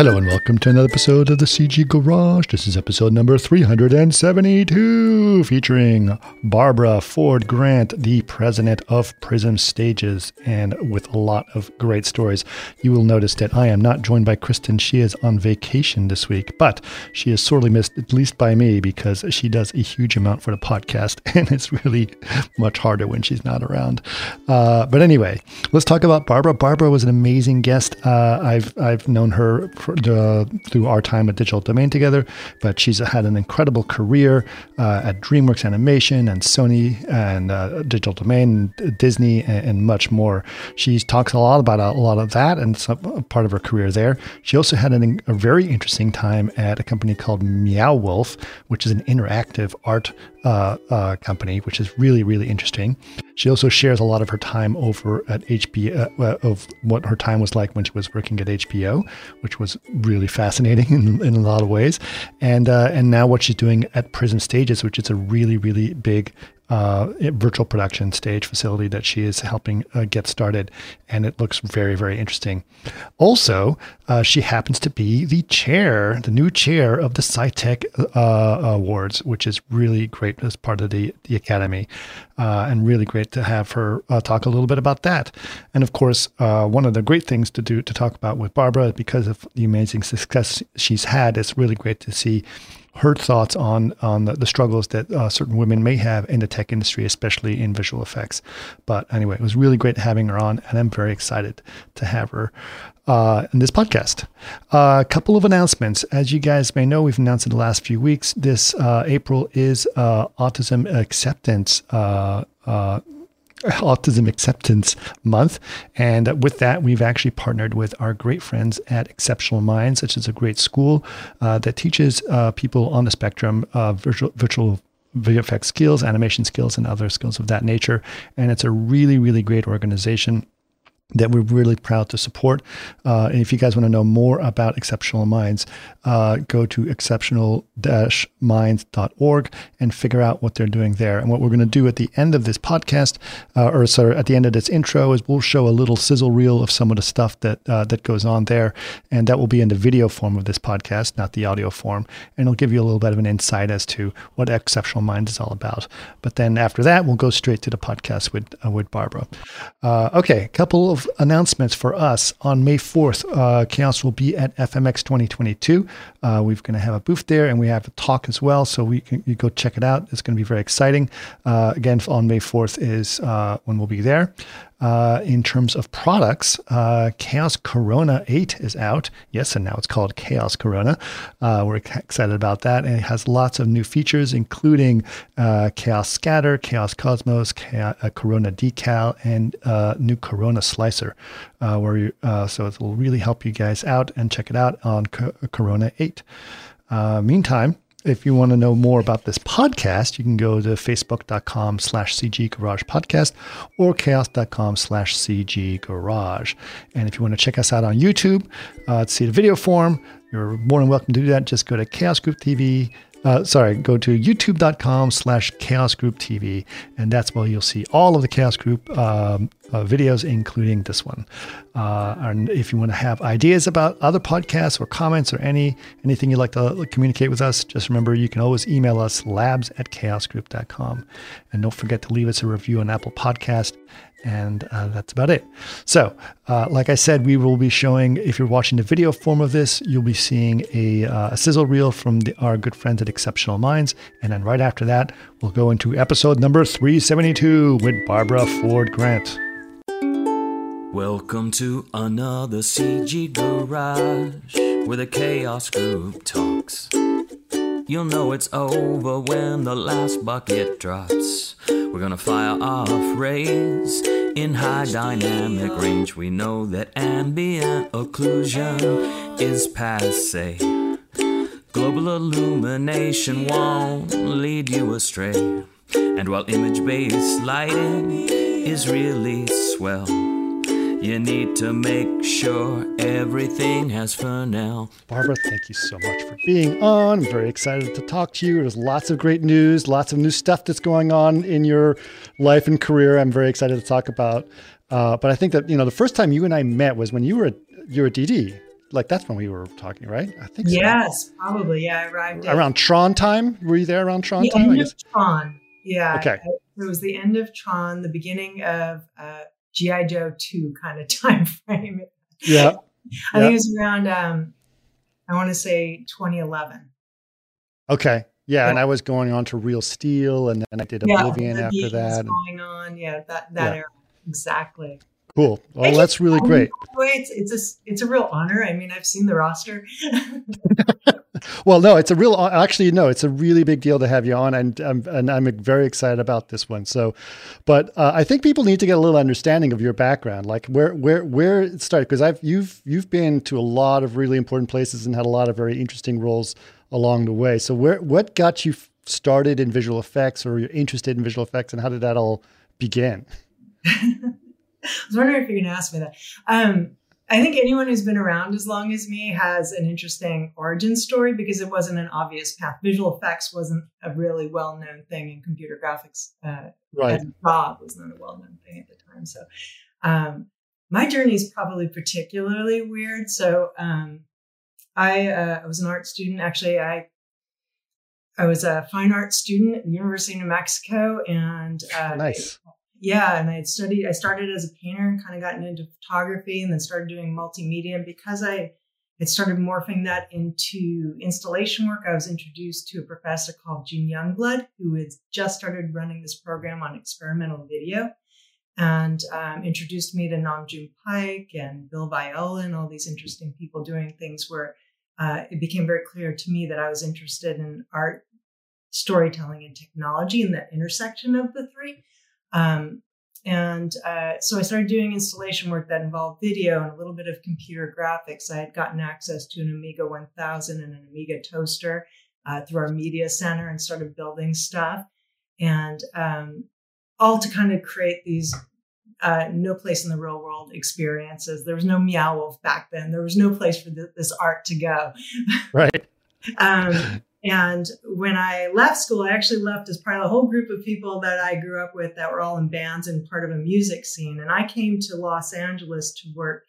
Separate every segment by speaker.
Speaker 1: Hello and welcome to another episode of the CG Garage. This is episode number 372, featuring Barbara Ford Grant, the president of Prism Stages, and with a lot of great stories. You will notice that I am not joined by Kristen. She is on vacation this week, but she is sorely missed, at least by me, because she does a huge amount for the podcast, and it's really much harder when she's not around. Uh, but anyway, let's talk about Barbara. Barbara was an amazing guest. Uh, I've I've known her uh, through our time at Digital Domain together, but she's had an incredible career uh, at DreamWorks Animation and Sony and uh, Digital Domain, Disney, and, and, much more. She talks a lot about a, lot of that and some part of her career there. She also had an, a very interesting time at a company called Meow Wolf, which is an interactive art uh, uh, company, which is really, really interesting. She also shares a lot of her time over at HBO, uh, of what her time was like when she was working at HBO, which was really fascinating in, in a lot of ways. And uh, and now what she's doing at Prism Stages, which is a really, really big uh, virtual production stage facility that she is helping uh, get started, and it looks very, very interesting. Also, uh, she happens to be the chair, the new chair of the SciTech uh, Awards, which is really great as part of the the academy, uh, and really great to have her uh, talk a little bit about that. And of course, one of the great things to do to talk about with Barbara, because of the amazing success she's had, it's really great to see her thoughts on on the, the struggles that uh, certain women may have in the tech industry, especially in visual effects. But anyway, it was really great having her on, and I'm very excited to have her uh, in this podcast. A uh, couple of announcements. As you guys may know, we've announced in the last few weeks. This uh, April is uh, Autism Acceptance uh, Autism Acceptance Month. And with that, we've actually partnered with our great friends at Exceptional Minds, which is a great school uh, that teaches uh, people on the spectrum virtual, virtual VFX skills, animation skills, and other skills of that nature. And it's a really, really great organization that we're really proud to support. Uh, and if you guys want to know more about Exceptional Minds, uh, go to exceptional-minds.org and figure out what they're doing there. And what we're going to do at the end of this podcast, uh, or sorry, at the end of this intro, is we'll show a little sizzle reel of some of the stuff that uh, that goes on there, and that will be in the video form of this podcast, not the audio form, and it'll give you a little bit of an insight as to what Exceptional Minds is all about. But then after that, we'll go straight to the podcast with uh, with Barbara. Uh, okay, a couple of announcements for us on May 4th. Chaos will be at FMX 2022. Uh, we're going to have a booth there and we have a talk as well. So we can you go check it out. It's going to be very exciting. Uh, again, on May 4th is uh, when we'll be there. Uh, in terms of products, uh, Chaos Corona 8 is out. Yes, and now it's called Chaos Corona. Uh, we're excited about that. And it has lots of new features, including Chaos Scatter, Chaos Cosmos, Chaos, Corona Decal, and new Corona Slicer. where you, so it will really help you guys out and check it out on Corona 8. meantime, if you want to know more about this podcast, you can go to facebook.com slash CG Garage Podcast or chaos.com slash CG Garage. And if you want to check us out on YouTube uh, to see the video form, you're more than welcome to do that. Just go to Chaos Group TV uh, sorry, go to youtube.com slash chaos group TV, and that's where you'll see all of the chaos group um, uh, videos, including this one. Uh, and if you want to have ideas about other podcasts or comments or any anything you'd like to communicate with us, just remember you can always email us labs at chaosgroup.com. And don't forget to leave us a review on Apple Podcast and uh, that's about it. So, uh, like I said, we will be showing, if you're watching the video form of this, you'll be seeing a, uh, a sizzle reel from the, our good friends at Exceptional Minds. And then right after that, we'll go into episode number 372 with Barbara Ford Grant.
Speaker 2: Welcome to another CG Garage where the Chaos Group talks. You'll know it's over when the last bucket drops. We're gonna fire off rays in high dynamic range. We know that ambient occlusion is passe. Global illumination won't lead you astray. And while image based lighting is really swell. You need to make sure everything has now.
Speaker 1: Barbara, thank you so much for being on. I'm very excited to talk to you. There's lots of great news, lots of new stuff that's going on in your life and career. I'm very excited to talk about. Uh, but I think that you know the first time you and I met was when you were you were at DD. like that's when we were talking, right?
Speaker 3: I think. So. Yes, probably. Yeah, I arrived
Speaker 1: around at, Tron time. Were you there around Tron
Speaker 3: the
Speaker 1: time?
Speaker 3: End of Tron. Yeah.
Speaker 1: Okay.
Speaker 3: it was the end of Tron, the beginning of uh, GI Joe two kind of time frame.
Speaker 1: Yeah.
Speaker 3: I yeah. think it was around. Um, I want to say 2011.
Speaker 1: Okay. Yeah, yeah, and I was going on to Real Steel, and then I did Oblivion
Speaker 3: yeah,
Speaker 1: after that.
Speaker 3: Going on, yeah, that that era exactly.
Speaker 1: Cool. Well, that's really great.
Speaker 3: Way, it's it's a it's a real honor. I mean, I've seen the roster.
Speaker 1: well, no, it's a real actually no, it's a really big deal to have you on, and um, and I'm very excited about this one. So, but uh, I think people need to get a little understanding of your background, like where where where it started, because I've you've you've been to a lot of really important places and had a lot of very interesting roles along the way. So, where what got you started in visual effects, or you're interested in visual effects, and how did that all begin?
Speaker 3: I was wondering if you're going to ask me that. Um, I think anyone who's been around as long as me has an interesting origin story because it wasn't an obvious path. Visual effects wasn't a really well known thing in computer graphics. Uh,
Speaker 1: right.
Speaker 3: Bob was not a well known thing at the time. So um, my journey is probably particularly weird. So um, I, uh, I was an art student. Actually, I I was a fine art student at the University of New Mexico, and uh,
Speaker 1: nice
Speaker 3: yeah, and I had studied, I started as a painter and kind of gotten into photography and then started doing multimedia. And because I had started morphing that into installation work, I was introduced to a professor called Gene Youngblood, who had just started running this program on experimental video and um, introduced me to Nam June Paik and Bill Viola and all these interesting people doing things where uh, it became very clear to me that I was interested in art, storytelling, and technology and that intersection of the three. Um, and uh, so I started doing installation work that involved video and a little bit of computer graphics. I had gotten access to an Amiga 1000 and an Amiga toaster uh, through our media center and started building stuff. And um, all to kind of create these uh, no place in the real world experiences. There was no Meow Wolf back then. There was no place for th- this art to go.
Speaker 1: Right.
Speaker 3: um, and when I left school, I actually left as part of a whole group of people that I grew up with that were all in bands and part of a music scene. And I came to Los Angeles to work.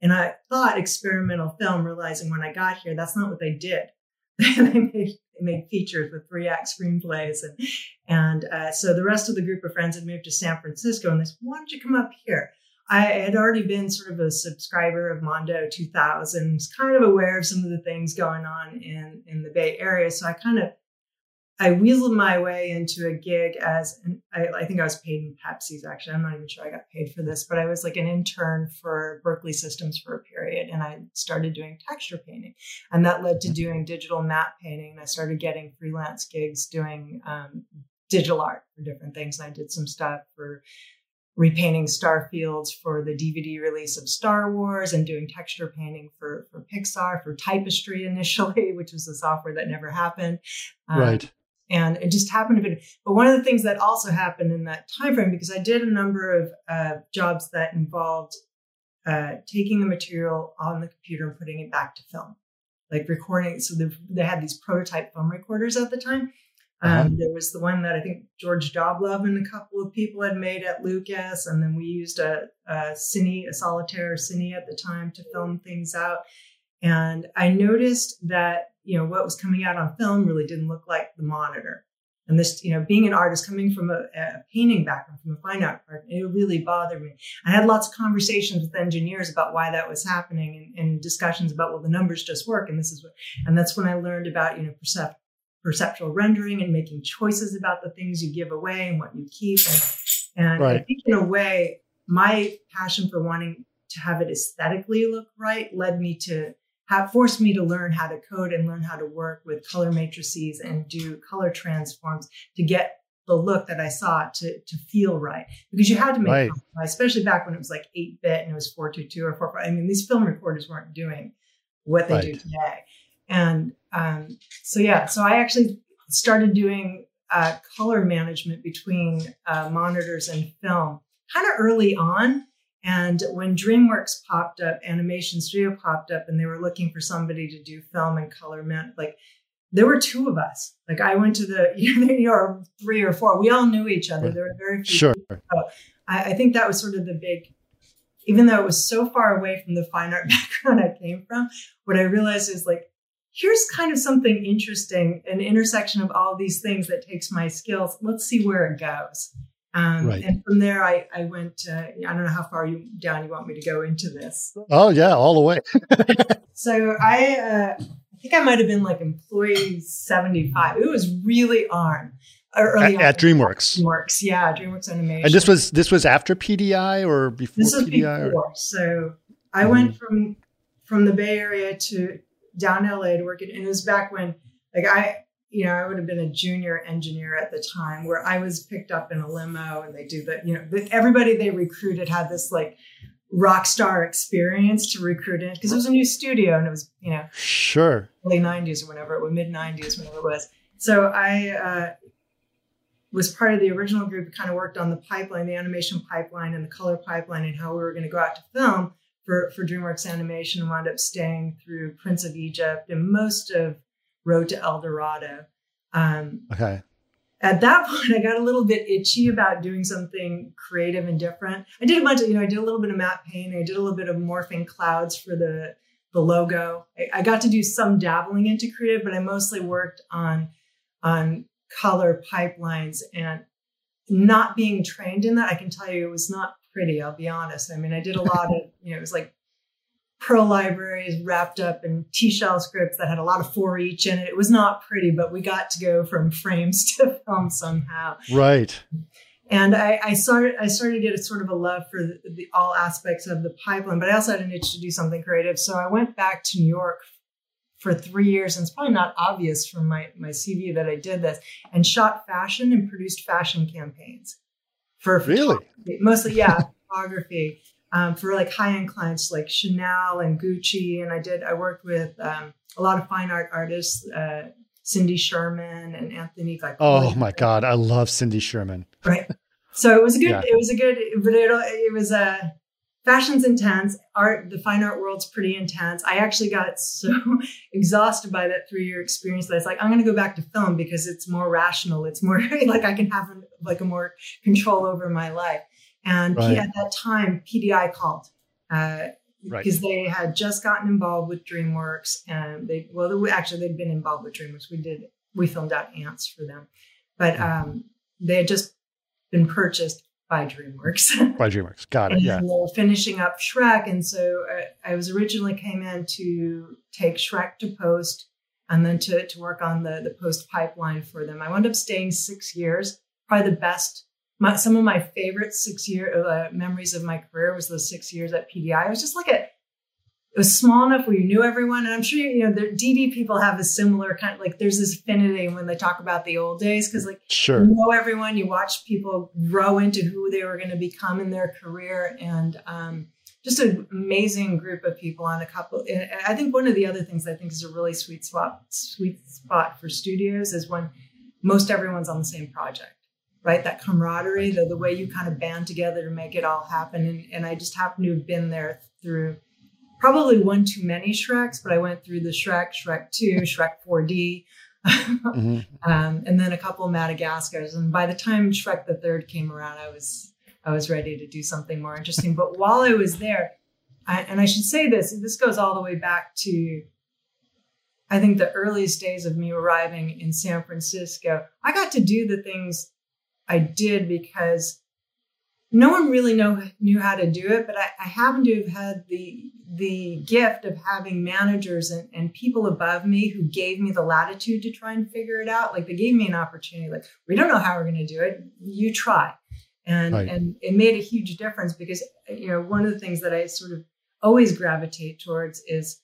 Speaker 3: And I thought experimental film, realizing when I got here, that's not what they did. they, made, they made features with three act screenplays. And, and uh, so the rest of the group of friends had moved to San Francisco and they said, why don't you come up here? I had already been sort of a subscriber of Mondo 2000, was kind of aware of some of the things going on in, in the Bay Area. So I kind of, I weaseled my way into a gig as, an, I, I think I was paid in Pepsi's actually. I'm not even sure I got paid for this, but I was like an intern for Berkeley Systems for a period. And I started doing texture painting. And that led to doing digital matte painting. And I started getting freelance gigs doing um, digital art for different things. And I did some stuff for repainting star fields for the DVD release of Star Wars and doing texture painting for, for Pixar, for Typestry initially, which was a software that never happened.
Speaker 1: Um, right.
Speaker 3: And it just happened to be. But one of the things that also happened in that time frame, because I did a number of uh, jobs that involved uh, taking the material on the computer and putting it back to film, like recording. So they had these prototype film recorders at the time. Uh-huh. Um, there was the one that I think George Joblove and a couple of people had made at Lucas, and then we used a, a cine, a solitaire cine at the time to film things out. And I noticed that you know what was coming out on film really didn't look like the monitor. And this, you know, being an artist coming from a, a painting background, from a fine art part, it really bothered me. I had lots of conversations with engineers about why that was happening, and, and discussions about well, the numbers just work, and this is what. And that's when I learned about you know percept perceptual rendering and making choices about the things you give away and what you keep. And, and right. I think in a way, my passion for wanting to have it aesthetically look right led me to have forced me to learn how to code and learn how to work with color matrices and do color transforms to get the look that I saw to to feel right because you had to make right. especially back when it was like 8 bit and it was 422 or 4 I mean these film recorders weren't doing what they right. do today and um, so, yeah, so I actually started doing uh, color management between uh, monitors and film kind of early on. And when DreamWorks popped up, Animation Studio popped up, and they were looking for somebody to do film and color, man, like there were two of us. Like I went to the, you know, three or four. We all knew each other. There were very few.
Speaker 1: Sure.
Speaker 3: So I, I think that was sort of the big even though it was so far away from the fine art background I came from, what I realized is like, here's kind of something interesting, an intersection of all these things that takes my skills. Let's see where it goes. Um, right. And from there, I, I went, uh, I don't know how far you down you want me to go into this.
Speaker 1: Oh, yeah, all the way.
Speaker 3: so I, uh, I think I might have been like employee 75. It was really on. At,
Speaker 1: at DreamWorks.
Speaker 3: DreamWorks, yeah, DreamWorks Animation.
Speaker 1: And this was this was after PDI or before
Speaker 3: this was
Speaker 1: PDI?
Speaker 3: Before. Or? So I mm. went from from the Bay Area to down LA to work at, and it was back when like I you know, I would have been a junior engineer at the time where I was picked up in a limo and they do that, you know, everybody they recruited had this like rock star experience to recruit in because it was a new studio and it was, you know,
Speaker 1: sure.
Speaker 3: Early 90s or whenever it was mid 90s, whenever it was. So I uh, was part of the original group that kind of worked on the pipeline, the animation pipeline and the color pipeline and how we were going to go out to film for, for DreamWorks Animation and wound up staying through Prince of Egypt and most of Road to El Dorado. Um,
Speaker 1: okay.
Speaker 3: At that point, I got a little bit itchy about doing something creative and different. I did a bunch of, you know, I did a little bit of matte painting. I did a little bit of morphing clouds for the the logo. I, I got to do some dabbling into creative, but I mostly worked on on color pipelines and not being trained in that. I can tell you, it was not pretty. I'll be honest. I mean, I did a lot of, you know, it was like Perl libraries wrapped up in T-shell scripts that had a lot of for each in it. It was not pretty, but we got to go from frames to film somehow.
Speaker 1: Right.
Speaker 3: And I, I started I started to get a sort of a love for the, the, all aspects of the pipeline, but I also had an itch to do something creative. So I went back to New York for three years, and it's probably not obvious from my my CV that I did this, and shot fashion and produced fashion campaigns for
Speaker 1: really
Speaker 3: mostly yeah photography um, for like high end clients like Chanel and Gucci. And I did, I worked with um, a lot of fine art artists, uh, Cindy Sherman and Anthony. Like,
Speaker 1: oh my God, I love Cindy Sherman.
Speaker 3: Right. So it was a good, yeah. it was a good, but it, it was a, fashion's intense art the fine art world's pretty intense i actually got so exhausted by that three year experience that it's like i'm going to go back to film because it's more rational it's more like i can have like a more control over my life and right. at that time, PDI called uh, right. because they had just gotten involved with DreamWorks, and they well, actually they'd been involved with DreamWorks. We did we filmed out ants for them, but um, they had just been purchased by DreamWorks.
Speaker 1: by DreamWorks, got it. yeah,
Speaker 3: finishing up Shrek, and so uh, I was originally came in to take Shrek to post, and then to to work on the the post pipeline for them. I wound up staying six years, probably the best my, some of my favorite six year uh, memories of my career was those six years at PDI. It was just like a, it was small enough where you knew everyone. And I'm sure, you know, the DD people have a similar kind of like, there's this affinity when they talk about the old days. Cause like,
Speaker 1: sure.
Speaker 3: you know everyone, you watch people grow into who they were going to become in their career. And, um, just an amazing group of people on a couple. And I think one of the other things I think is a really sweet spot, sweet spot for studios is when most everyone's on the same project right? That camaraderie, the, the way you kind of band together to make it all happen. And, and I just happen to have been there through probably one too many Shreks, but I went through the Shrek, Shrek 2, Shrek 4D, mm-hmm. um, and then a couple of Madagascars. And by the time Shrek the Third came around, I was I was ready to do something more interesting. But while I was there, I, and I should say this, this goes all the way back to I think the earliest days of me arriving in San Francisco. I got to do the things I did because no one really know, knew how to do it, but I, I happen to have had the the gift of having managers and, and people above me who gave me the latitude to try and figure it out. Like they gave me an opportunity, like, we don't know how we're going to do it. You try. And right. and it made a huge difference because you know, one of the things that I sort of always gravitate towards is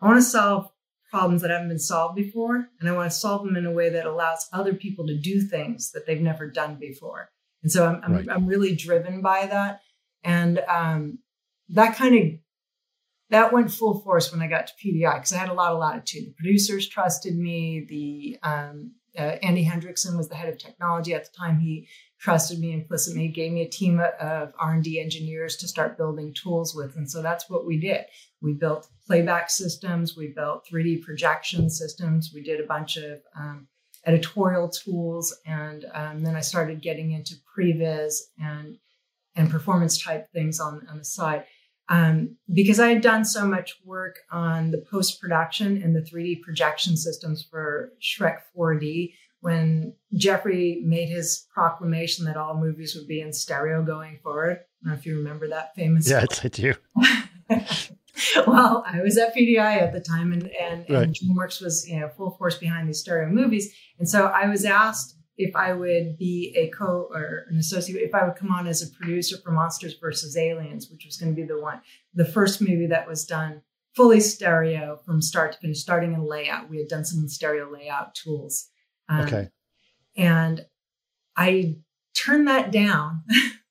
Speaker 3: I want to solve problems that haven't been solved before. And I want to solve them in a way that allows other people to do things that they've never done before. And so I'm, I'm, right. I'm really driven by that. And um, that kind of, that went full force when I got to PDI because I had a lot of latitude. The producers trusted me. The um, uh, Andy Hendrickson was the head of technology at the time. He trusted me implicitly. He gave me a team of R&D engineers to start building tools with. And so that's what we did. We built playback systems. We built 3D projection systems. We did a bunch of um, editorial tools. And um, then I started getting into previs and, and performance type things on, on the side. um, because I had done so much work on the post production and the 3D projection systems for Shrek 4D. When Jeffrey made his proclamation that all movies would be in stereo going forward, I don't know if you remember that famous.
Speaker 1: Yes, I do.
Speaker 3: well, I was at PDI at the time, and, and, right. and DreamWorks was you know full force behind these stereo movies, and so I was asked if I would be a co or an associate, if I would come on as a producer for Monsters versus Aliens, which was going to be the one, the first movie that was done fully stereo from start to finish, starting in layout. We had done some stereo layout tools.
Speaker 1: Um, okay.
Speaker 3: And I turned that down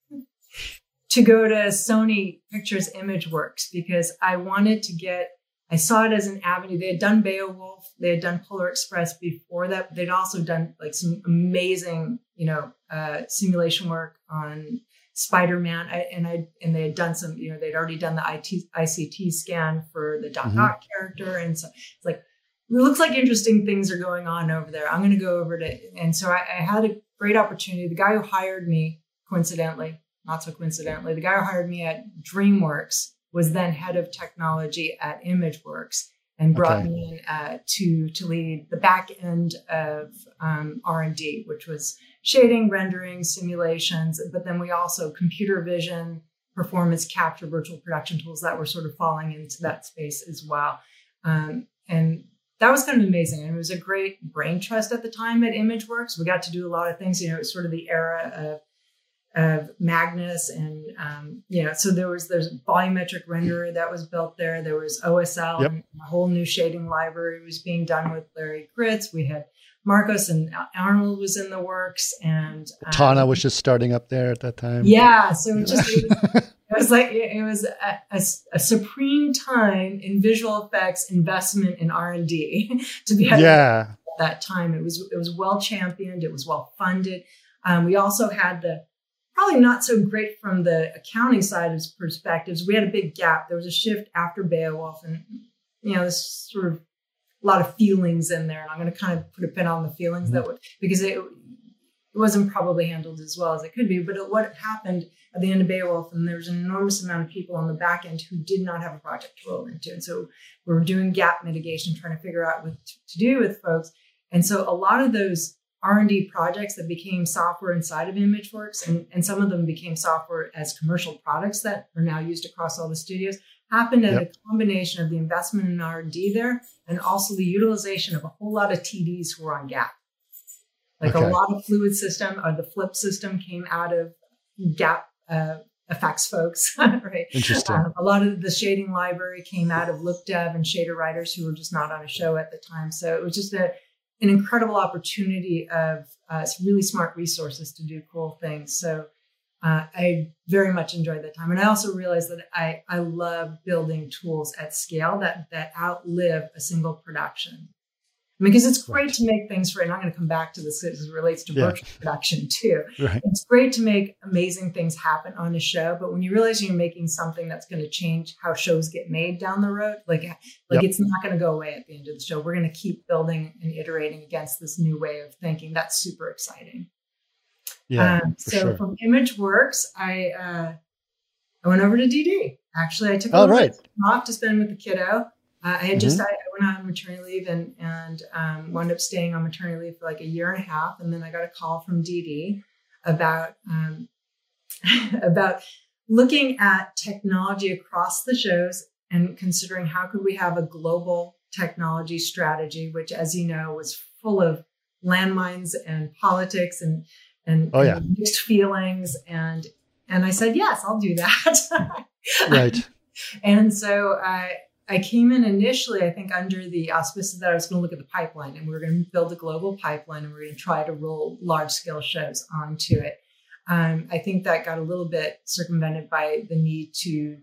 Speaker 3: to go to Sony Pictures Imageworks because I wanted to get I saw it as an avenue. They had done Beowulf, they had done Polar Express before that. They'd also done like some amazing, you know, uh, simulation work on Spider-Man, I, and I and they had done some, you know, they'd already done the IT, ICT scan for the Doc mm-hmm. Ock character, and so it's like it looks like interesting things are going on over there. I'm going to go over to, and so I, I had a great opportunity. The guy who hired me, coincidentally, not so coincidentally, the guy who hired me at DreamWorks was then head of technology at ImageWorks and brought okay. me in uh, to to lead the back end of um, R and D, which was shading, rendering, simulations. But then we also computer vision, performance capture, virtual production tools that were sort of falling into that space as well. Um, and that was kind of amazing. And it was a great brain trust at the time at ImageWorks. We got to do a lot of things. You know, it was sort of the era of of Magnus and um, you know so there was there's a volumetric renderer that was built there. There was OSL yep. and a whole new shading library was being done with Larry Gritz. We had Marcos and Arnold was in the works and
Speaker 1: um, Tana was just starting up there at that time.
Speaker 3: Yeah so it just it was, it was like it was a, a, a, supreme time in visual effects investment in R&D to be
Speaker 1: yeah.
Speaker 3: At that time it was it was well championed it was well funded. Um, we also had the probably not so great from the accounting side of perspectives. We had a big gap. There was a shift after Beowulf, and you know, this sort of a lot of feelings in there. And I'm going to kind of put a pin on the feelings mm-hmm. that would because it, it wasn't probably handled as well as it could be. But it, what happened at the end of Beowulf, and there was an enormous amount of people on the back end who did not have a project to roll into, and so we were doing gap mitigation, trying to figure out what to do with folks. And so a lot of those R&D projects that became software inside of ImageWorks, and, and some of them became software as commercial products that are now used across all the studios, happened at yep. a combination of the investment in R&D there and also the utilization of a whole lot of TDs who were on GAP. Like okay. a lot of fluid system or the flip system came out of GAP uh, effects folks, right?
Speaker 1: Interesting.
Speaker 3: Um, a lot of the shading library came out of look dev and shader writers who were just not on a show at the time. So it was just a an incredible opportunity of uh, really smart resources to do cool things. So uh, I very much enjoyed that time, and I also realized that I I love building tools at scale that that outlive a single production because it's great right. to make things for, and I'm going to come back to this as it relates to yeah. virtual production too.
Speaker 1: Right.
Speaker 3: It's great to make amazing things happen on a show, but when you realize you're making something that's going to change how shows get made down the road, like like yep. it's not going to go away at the end of the show. We're going to keep building and iterating against this new way of thinking. That's super exciting.
Speaker 1: Yeah. Um,
Speaker 3: so
Speaker 1: sure.
Speaker 3: from ImageWorks, I uh, I went over to DD. Actually, I took a
Speaker 1: oh, right.
Speaker 3: off to spend with the kiddo. Uh, I had mm-hmm. just I, went on maternity leave and and um, wound up staying on maternity leave for like a year and a half, and then I got a call from DD about um, about looking at technology across the shows and considering how could we have a global technology strategy, which, as you know, was full of landmines and politics and and,
Speaker 1: oh, yeah.
Speaker 3: and mixed feelings and and I said yes, I'll do that.
Speaker 1: right.
Speaker 3: And so I I came in initially, I think, under the auspices that I was going to look at the pipeline and we were going to build a global pipeline and we are going to try to roll large scale shows onto it. Um, I think that got a little bit circumvented by the need to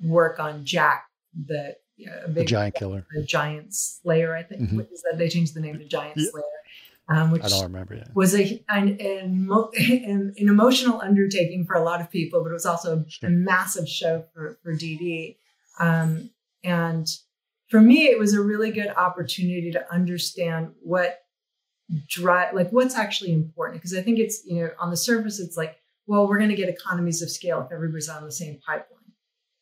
Speaker 3: work on Jack, the,
Speaker 1: uh, big, the giant killer,
Speaker 3: the giant slayer. I think mm-hmm. is that they changed the name to Giant yeah. Slayer. Um, which
Speaker 1: I don't remember yet.
Speaker 3: was a, an, an, an, emotional undertaking for a lot of people, but it was also a, a massive show for, for DD. Um, and for me, it was a really good opportunity to understand what drive, like what's actually important. Because I think it's, you know, on the surface, it's like, well, we're going to get economies of scale if everybody's on the same pipeline.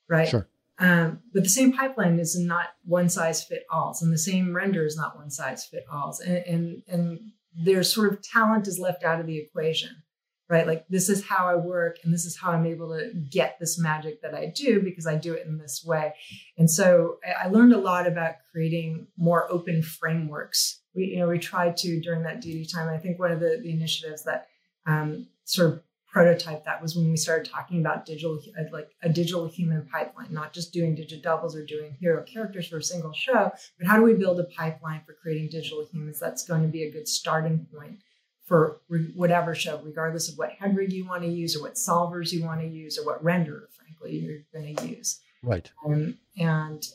Speaker 3: right?
Speaker 1: Sure.
Speaker 3: Um, but the same pipeline is not one size fit alls, and the same render is not one size fit alls, and and and there's sort of talent is left out of the equation, right? Like this is how I work, and this is how I'm able to get this magic that I do because I do it in this way. And so I learned a lot about creating more open frameworks. We you know we tried to during that DD time. I think one of the, the initiatives that um, sort of prototype that was when we started talking about digital uh, like a digital human pipeline not just doing digi doubles or doing hero characters for a single show but how do we build a pipeline for creating digital humans that's going to be a good starting point for re- whatever show regardless of what head rig you want to use or what solvers you want to use or what renderer frankly you're going to use
Speaker 1: right
Speaker 3: um, and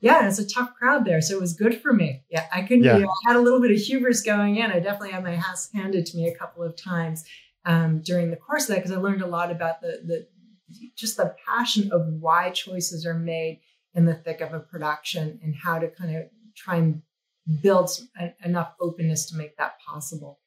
Speaker 3: yeah, it's a tough crowd there. So it was good for me. Yeah, I could,
Speaker 1: yeah.
Speaker 3: you know, I had a little bit of hubris going in. I definitely had my ass handed to me a couple of times um, during the course of that because I learned a lot about the the just the passion of why choices are made in the thick of a production and how to kind of try and build enough openness to make that possible.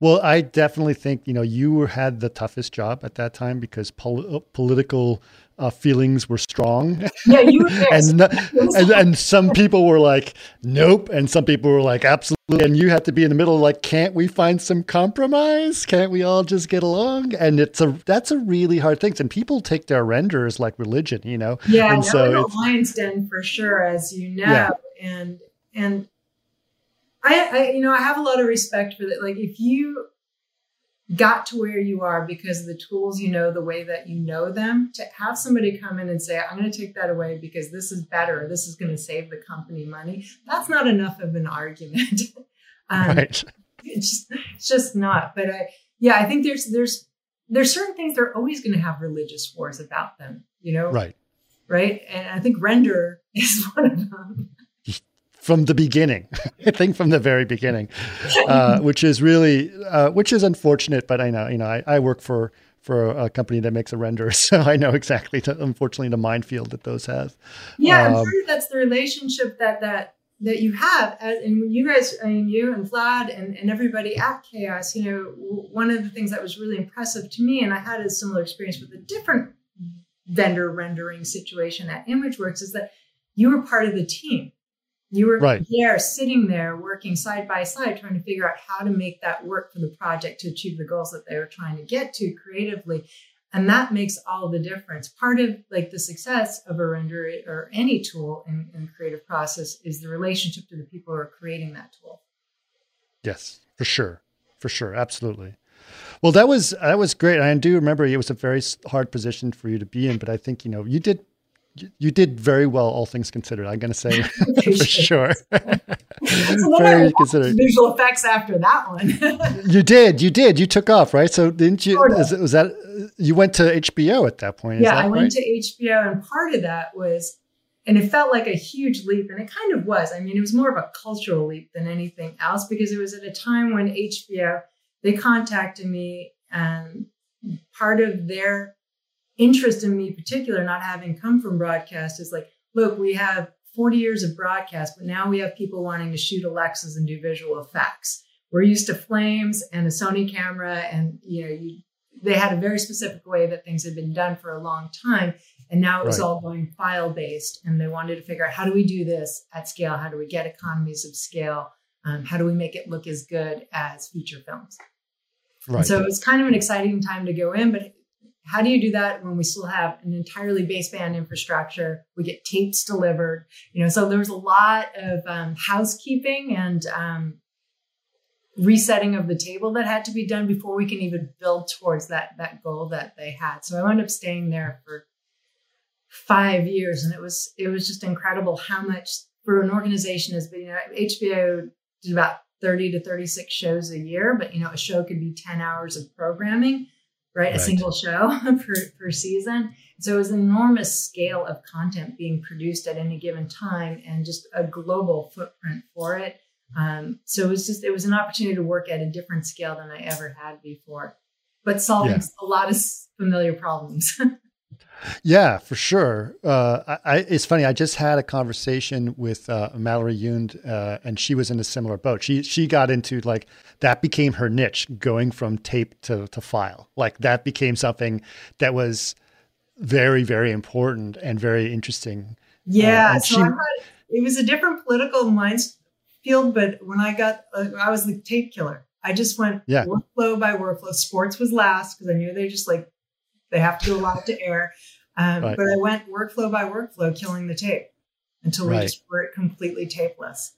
Speaker 1: Well, I definitely think you know you had the toughest job at that time because pol- political uh, feelings were strong.
Speaker 3: Yeah, you
Speaker 1: and, and and some people were like, nope, and some people were like, absolutely. And you had to be in the middle, like, can't we find some compromise? Can't we all just get along? And it's a that's a really hard thing. And people take their renders like religion, you know.
Speaker 3: Yeah,
Speaker 1: and
Speaker 3: so Lion's Den for sure, as you know, yeah. and and I, I you know I have a lot of respect for that. Like if you got to where you are because of the tools you know the way that you know them to have somebody come in and say i'm going to take that away because this is better. This is going to save the company money that's not enough of an argument.
Speaker 1: Um, right.
Speaker 3: it's, just, it's just not. But i yeah i think there's there's there's certain things they're always going to have religious wars about them you know?
Speaker 1: Right.
Speaker 3: Right? And i think render is one of them
Speaker 1: from the beginning. I think from the very beginning, uh, which is really uh, which is unfortunate. But I know you know I, I, work for for a company that makes a render, so I know exactly. To, unfortunately, the minefield that those have.
Speaker 3: Yeah, um, I'm sure that's the relationship that that that you have, as, and you guys, I mean, you and Vlad and, and everybody at Chaos. You know, one of the things that was really impressive to me, and I had a similar experience with a different vendor rendering situation at ImageWorks, is that you were part of the team you were right. there, sitting there, working side by side, trying to figure out how to make that work for the project to achieve the goals that they were trying to get to creatively. And that makes all the difference. Part of like the success of a render or any tool in, in creative process is the relationship to the people who are creating that tool.
Speaker 1: Yes, for sure. For sure. Absolutely. Well, that was that was great. I do remember it was a very hard position for you to be in, but I think you know you did you did very well, all things considered. I'm going to say for sure.
Speaker 3: very considered. Visual effects after that one.
Speaker 1: you did, you did, you took off, right? So didn't you? Is, was that you went to HBO at that point?
Speaker 3: Yeah, I
Speaker 1: right?
Speaker 3: went to HBO, and part of that was, and it felt like a huge leap, and it kind of was. I mean, it was more of a cultural leap than anything else because it was at a time when HBO they contacted me, and part of their interest in me, particular, not having come from broadcast, is like, look, we have 40 years of broadcast, but now we have people wanting to shoot Alexas and do visual effects. We're used to flames and a Sony camera, and you know, you, they had a very specific way that things had been done for a long time, and now it was right. all going file based. And they wanted to figure out how do we do this at scale? How do we get economies of scale? Um, how do we make it look as good as feature films? Right. so it was kind of an exciting time to go in, but how do you do that when we still have an entirely baseband infrastructure? We get tapes delivered, you know. So there was a lot of um, housekeeping and um, resetting of the table that had to be done before we can even build towards that that goal that they had. So I wound up staying there for five years, and it was it was just incredible how much for an organization as big. You know, HBO did about thirty to thirty six shows a year, but you know, a show could be ten hours of programming right? right. A single show per, per season. So it was an enormous scale of content being produced at any given time and just a global footprint for it. Um, so it was just, it was an opportunity to work at a different scale than I ever had before, but solving yeah. a lot of familiar problems.
Speaker 1: Yeah, for sure. Uh, I, it's funny. I just had a conversation with uh, Mallory Yund, uh, and she was in a similar boat. She she got into like that became her niche, going from tape to to file. Like that became something that was very, very important and very interesting.
Speaker 3: Yeah. Uh, so she, had, it was a different political minds field, but when I got, uh, I was the tape killer. I just went yeah. workflow by workflow. Sports was last because I knew they just like they have to go live to air. Um, right. But I went workflow by workflow, killing the tape until we right. just were completely tapeless.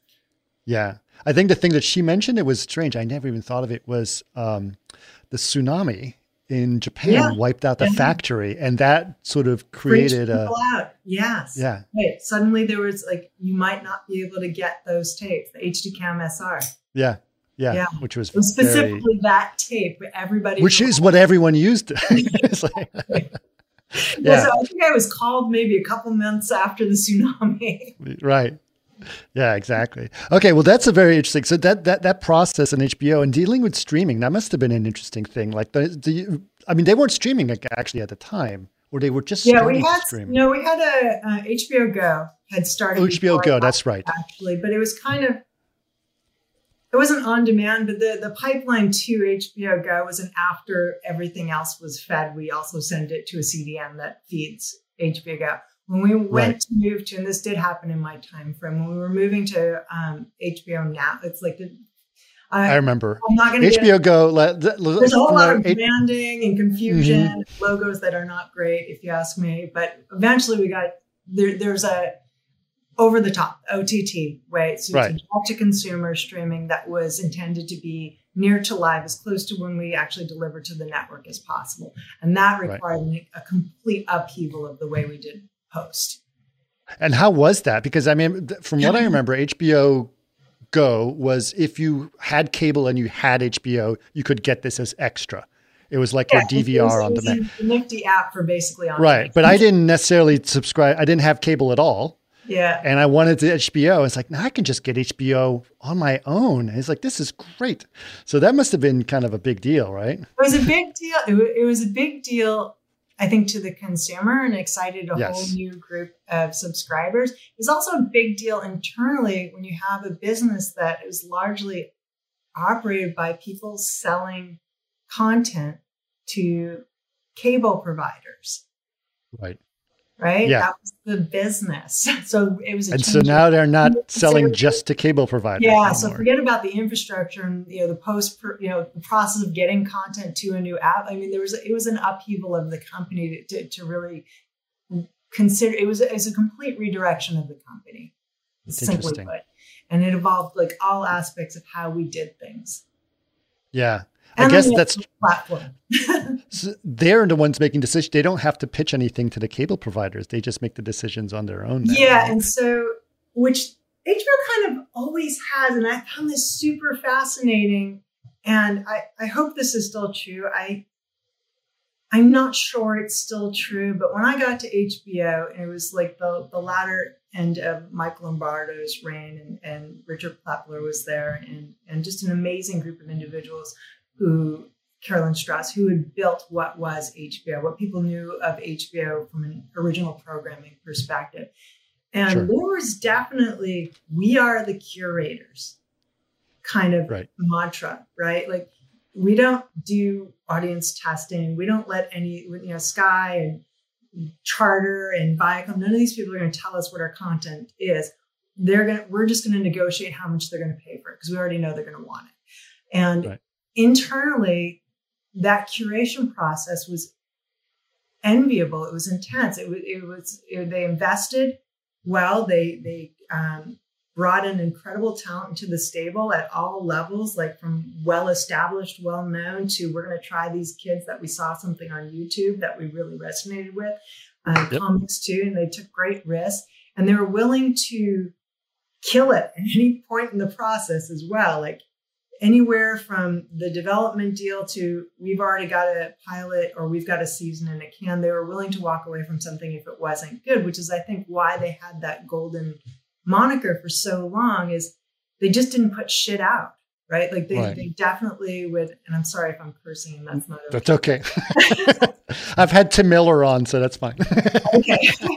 Speaker 1: Yeah, I think the thing that she mentioned it was strange. I never even thought of it was um, the tsunami in Japan yeah. wiped out the yeah. factory, and that sort of created a
Speaker 3: out. Yes.
Speaker 1: Yeah.
Speaker 3: Right. Suddenly there was like you might not be able to get those tapes, the HDCAM SR.
Speaker 1: Yeah. Yeah, yeah, which was,
Speaker 3: was specifically very, that tape. Everybody,
Speaker 1: which is what everyone used. like,
Speaker 3: yeah. So I think I was called maybe a couple months after the tsunami.
Speaker 1: Right. Yeah, exactly. Okay, well, that's a very interesting. So that that that process in HBO and dealing with streaming that must have been an interesting thing. Like the, the I mean, they weren't streaming actually at the time, or they were just
Speaker 3: yeah. We had you no, we had a uh, HBO Go had started.
Speaker 1: Oh, HBO Go, that's right.
Speaker 3: Actually, but it was kind of it wasn't on demand, but the, the pipeline to HBO Go was an after everything else was fed. We also send it to a CDN that feeds HBO Go. When we went right. to move to, and this did happen in my time frame, when we were moving to um, HBO now, it's like the,
Speaker 1: I, I remember. I'm not going to HBO get, Go. Let,
Speaker 3: let, there's a whole lot of branding and confusion, mm-hmm. logos that are not great, if you ask me. But eventually, we got there. There's a over the top OTT way, so right. to consumer streaming that was intended to be near to live, as close to when we actually deliver to the network as possible, and that required right. a complete upheaval of the way we did post.
Speaker 1: And how was that? Because I mean, from what I remember, HBO Go was if you had cable and you had HBO, you could get this as extra. It was like yeah, your DVR on demand.
Speaker 3: The Nifty app for basically on
Speaker 1: right. But I didn't necessarily subscribe. I didn't have cable at all.
Speaker 3: Yeah.
Speaker 1: And I wanted the HBO. It's like, now I can just get HBO on my own. And it's like, this is great. So that must have been kind of a big deal, right? It
Speaker 3: was a big deal. It was a big deal, I think, to the consumer and excited a yes. whole new group of subscribers. It's also a big deal internally when you have a business that is largely operated by people selling content to cable providers.
Speaker 1: Right
Speaker 3: right? Yeah. That was the business. So it was,
Speaker 1: and so now they're not selling just to cable providers.
Speaker 3: Yeah. Anymore. So forget about the infrastructure and you know the post, you know, the process of getting content to a new app. I mean, there was it was an upheaval of the company to, to really consider. It was it was a complete redirection of the company, simply put, and it involved like all aspects of how we did things.
Speaker 1: Yeah, I guess that's platform. so they're the ones making decisions. They don't have to pitch anything to the cable providers. They just make the decisions on their own.
Speaker 3: Now, yeah, right? and so which HBO kind of always has, and I found this super fascinating. And I, I hope this is still true. I I'm not sure it's still true, but when I got to HBO, it was like the the latter end of Mike Lombardo's reign, and, and Richard Plepler was there, and and just an amazing group of individuals who Carolyn Strauss, who had built what was HBO, what people knew of HBO from an original programming perspective. And sure. there was definitely, we are the curators kind of right. mantra, right? Like, we don't do audience testing. We don't let any, you know, Sky and Charter and Viacom, none of these people are going to tell us what our content is. They're going to, we're just going to negotiate how much they're going to pay for it because we already know they're going to want it. And right internally, that curation process was enviable. It was intense. It was, it was it, they invested well. They they um, brought in incredible talent into the stable at all levels, like from well established, well known to we're going to try these kids that we saw something on YouTube that we really resonated with, uh, yep. comics too, and they took great risks and they were willing to kill it at any point in the process as well. Like anywhere from the development deal to we've already got a pilot or we've got a season in a can. They were willing to walk away from something if it wasn't good, which is, I think, why they had that golden moniker for so long is they just didn't put shit out. Right. Like they, right. they definitely would. And I'm sorry if I'm cursing and that's not.
Speaker 1: That's okay. I've had Tim Miller on, so that's fine.
Speaker 3: okay.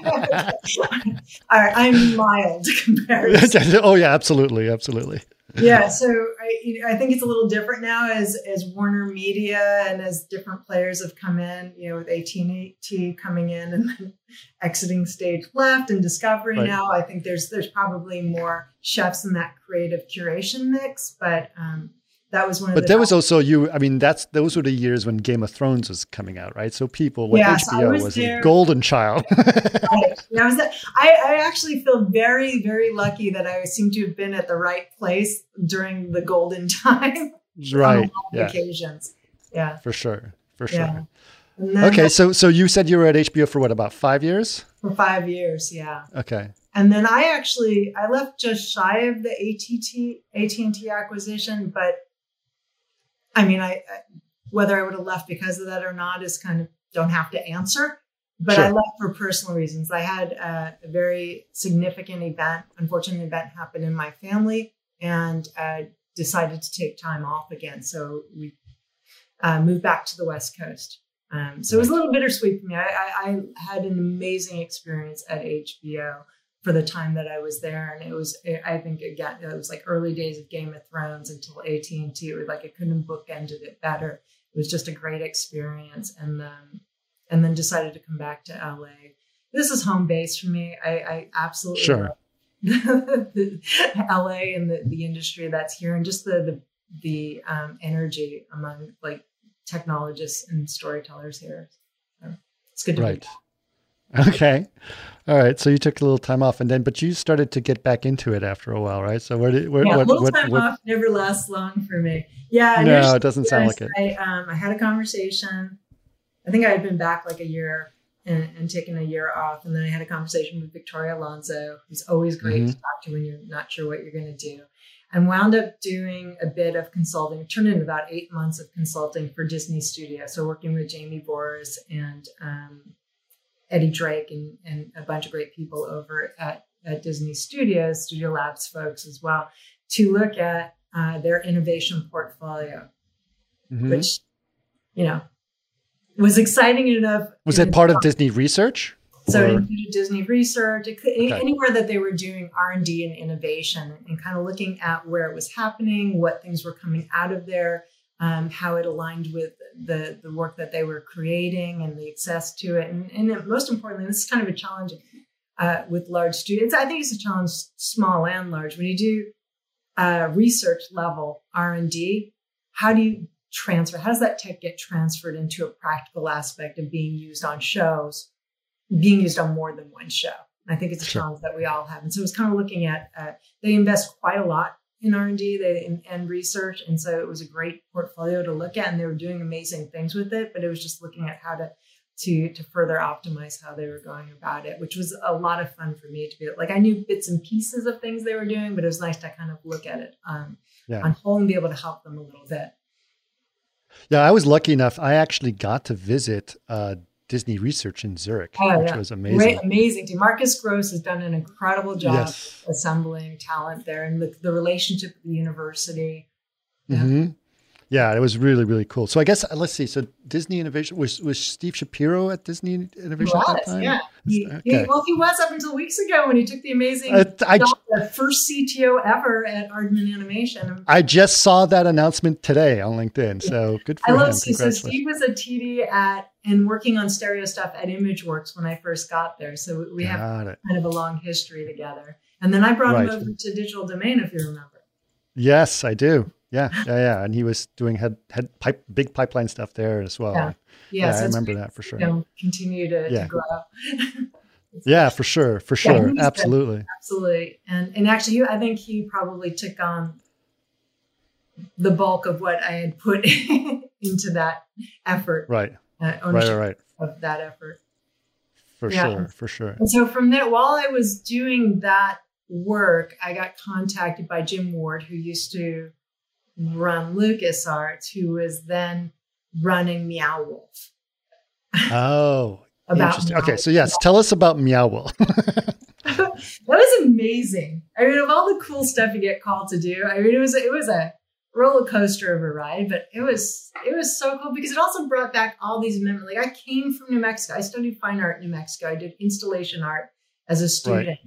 Speaker 3: All right. I'm mild compared.
Speaker 1: oh, yeah. Absolutely. Absolutely
Speaker 3: yeah, so I, you know, I think it's a little different now as as Warner Media and as different players have come in. You know, with AT and T coming in and then exiting stage left and Discovery right. now. I think there's there's probably more chefs in that creative curation mix, but um, that was one
Speaker 1: of but there was also you i mean that's those were the years when game of thrones was coming out right? So people when hbo was, was a golden child.
Speaker 3: Right. yeah, was I, I actually feel very very lucky that i seem to have been at the right place during the golden time
Speaker 1: right yeah.
Speaker 3: occasions. Yeah.
Speaker 1: For sure for sure. Yeah. okay so so you said you were at hbo for what about five years?
Speaker 3: For five years yeah.
Speaker 1: Okay.
Speaker 3: And then I actually I left just shy of the ATT AT&T acquisition, but I mean, I, whether I would have left because of that or not is kind of don't have to answer. But sure. I left for personal reasons. I had a, a, very significant event, unfortunate event happen in my family, and uh, decided to take time off again. So we uh, moved back to the West Coast. Um, so it was a little bittersweet for me. I, I, I had an amazing experience at HBO for the time that I was there. And it was, I think again, it was like early days of Game of Thrones until AT and T. It was like I couldn't bookended it better. It was just a great experience, and then and then decided to come back to LA. This is home base for me. I, I absolutely
Speaker 1: sure.
Speaker 3: the, LA and the, the industry that's here, and just the the, the um, energy among like technologists and storytellers here. So it's good to
Speaker 1: right. Okay. All right. So you took a little time off and then, but you started to get back into it after a while, right? So where did, where,
Speaker 3: yeah,
Speaker 1: what,
Speaker 3: little what, time what, off never lasts long for me. Yeah.
Speaker 1: No, it doesn't sound like it.
Speaker 3: I, um, I had a conversation. I think I had been back like a year and, and taken a year off. And then I had a conversation with Victoria Alonso, who's always great mm-hmm. to talk to when you're not sure what you're going to do. And wound up doing a bit of consulting. It turned into about eight months of consulting for Disney Studio. So working with Jamie Voris and um, Eddie Drake and, and a bunch of great people over at, at Disney Studios, Studio Labs folks as well, to look at uh, their innovation portfolio, mm-hmm. which, you know, was exciting enough.
Speaker 1: Was it part of Disney Research?
Speaker 3: So or? it included Disney Research, it okay. anywhere that they were doing R and D and innovation, and kind of looking at where it was happening, what things were coming out of there, um, how it aligned with the the work that they were creating and the access to it, and, and most importantly, this is kind of a challenge uh, with large students. I think it's a challenge, small and large. When you do uh, research level R and D, how do you transfer? How does that tech get transferred into a practical aspect of being used on shows, being used on more than one show? I think it's a sure. challenge that we all have. And so it's kind of looking at, uh, they invest quite a lot in R&D they, and research. And so it was a great portfolio to look at and they were doing amazing things with it, but it was just looking at how to to to further optimize how they were going about it, which was a lot of fun for me to be like I knew bits and pieces of things they were doing, but it was nice to kind of look at it um, yeah. on whole and be able to help them a little bit.
Speaker 1: Yeah, I was lucky enough. I actually got to visit uh, Disney Research in Zurich, oh, which yeah. was amazing. Great,
Speaker 3: amazing team. Markus Gross has done an incredible job yes. assembling talent there and the, the relationship with the university.
Speaker 1: Yeah. Mm-hmm. Yeah, it was really really cool. So I guess let's see. So Disney Innovation was was Steve Shapiro at Disney Innovation
Speaker 3: was,
Speaker 1: at that time.
Speaker 3: Yeah, he, okay. he, well, he was up until weeks ago when he took the amazing uh, I, the first CTO ever at Aardman Animation.
Speaker 1: I just saw that announcement today on LinkedIn. So good for I love. Steve.
Speaker 3: So Steve was a TD at and working on stereo stuff at ImageWorks when I first got there. So we got have it. kind of a long history together. And then I brought right. him over to Digital Domain, if you remember.
Speaker 1: Yes, I do. Yeah, yeah, yeah. And he was doing head head pipe big pipeline stuff there as well.
Speaker 3: Yeah,
Speaker 1: yeah, yeah so I remember that for sure. You
Speaker 3: know, continue to, yeah. to grow.
Speaker 1: yeah, for sure, for sure, yeah, absolutely,
Speaker 3: good. absolutely. And and actually, I think he probably took on the bulk of what I had put into that effort.
Speaker 1: Right. Uh, right, right.
Speaker 3: Of that effort.
Speaker 1: For yeah. sure, for sure.
Speaker 3: And so from there, while I was doing that work, I got contacted by Jim Ward, who used to run LucasArts, who was then running Meow Wolf.
Speaker 1: Oh, interesting. Okay, so yes, tell us about Meow Wolf.
Speaker 3: that was amazing. I mean, of all the cool stuff you get called to do, I mean, it was it was a roller coaster of a ride, but it was it was so cool because it also brought back all these memories. Like I came from New Mexico. I studied fine art in New Mexico. I did installation art as a student. Right.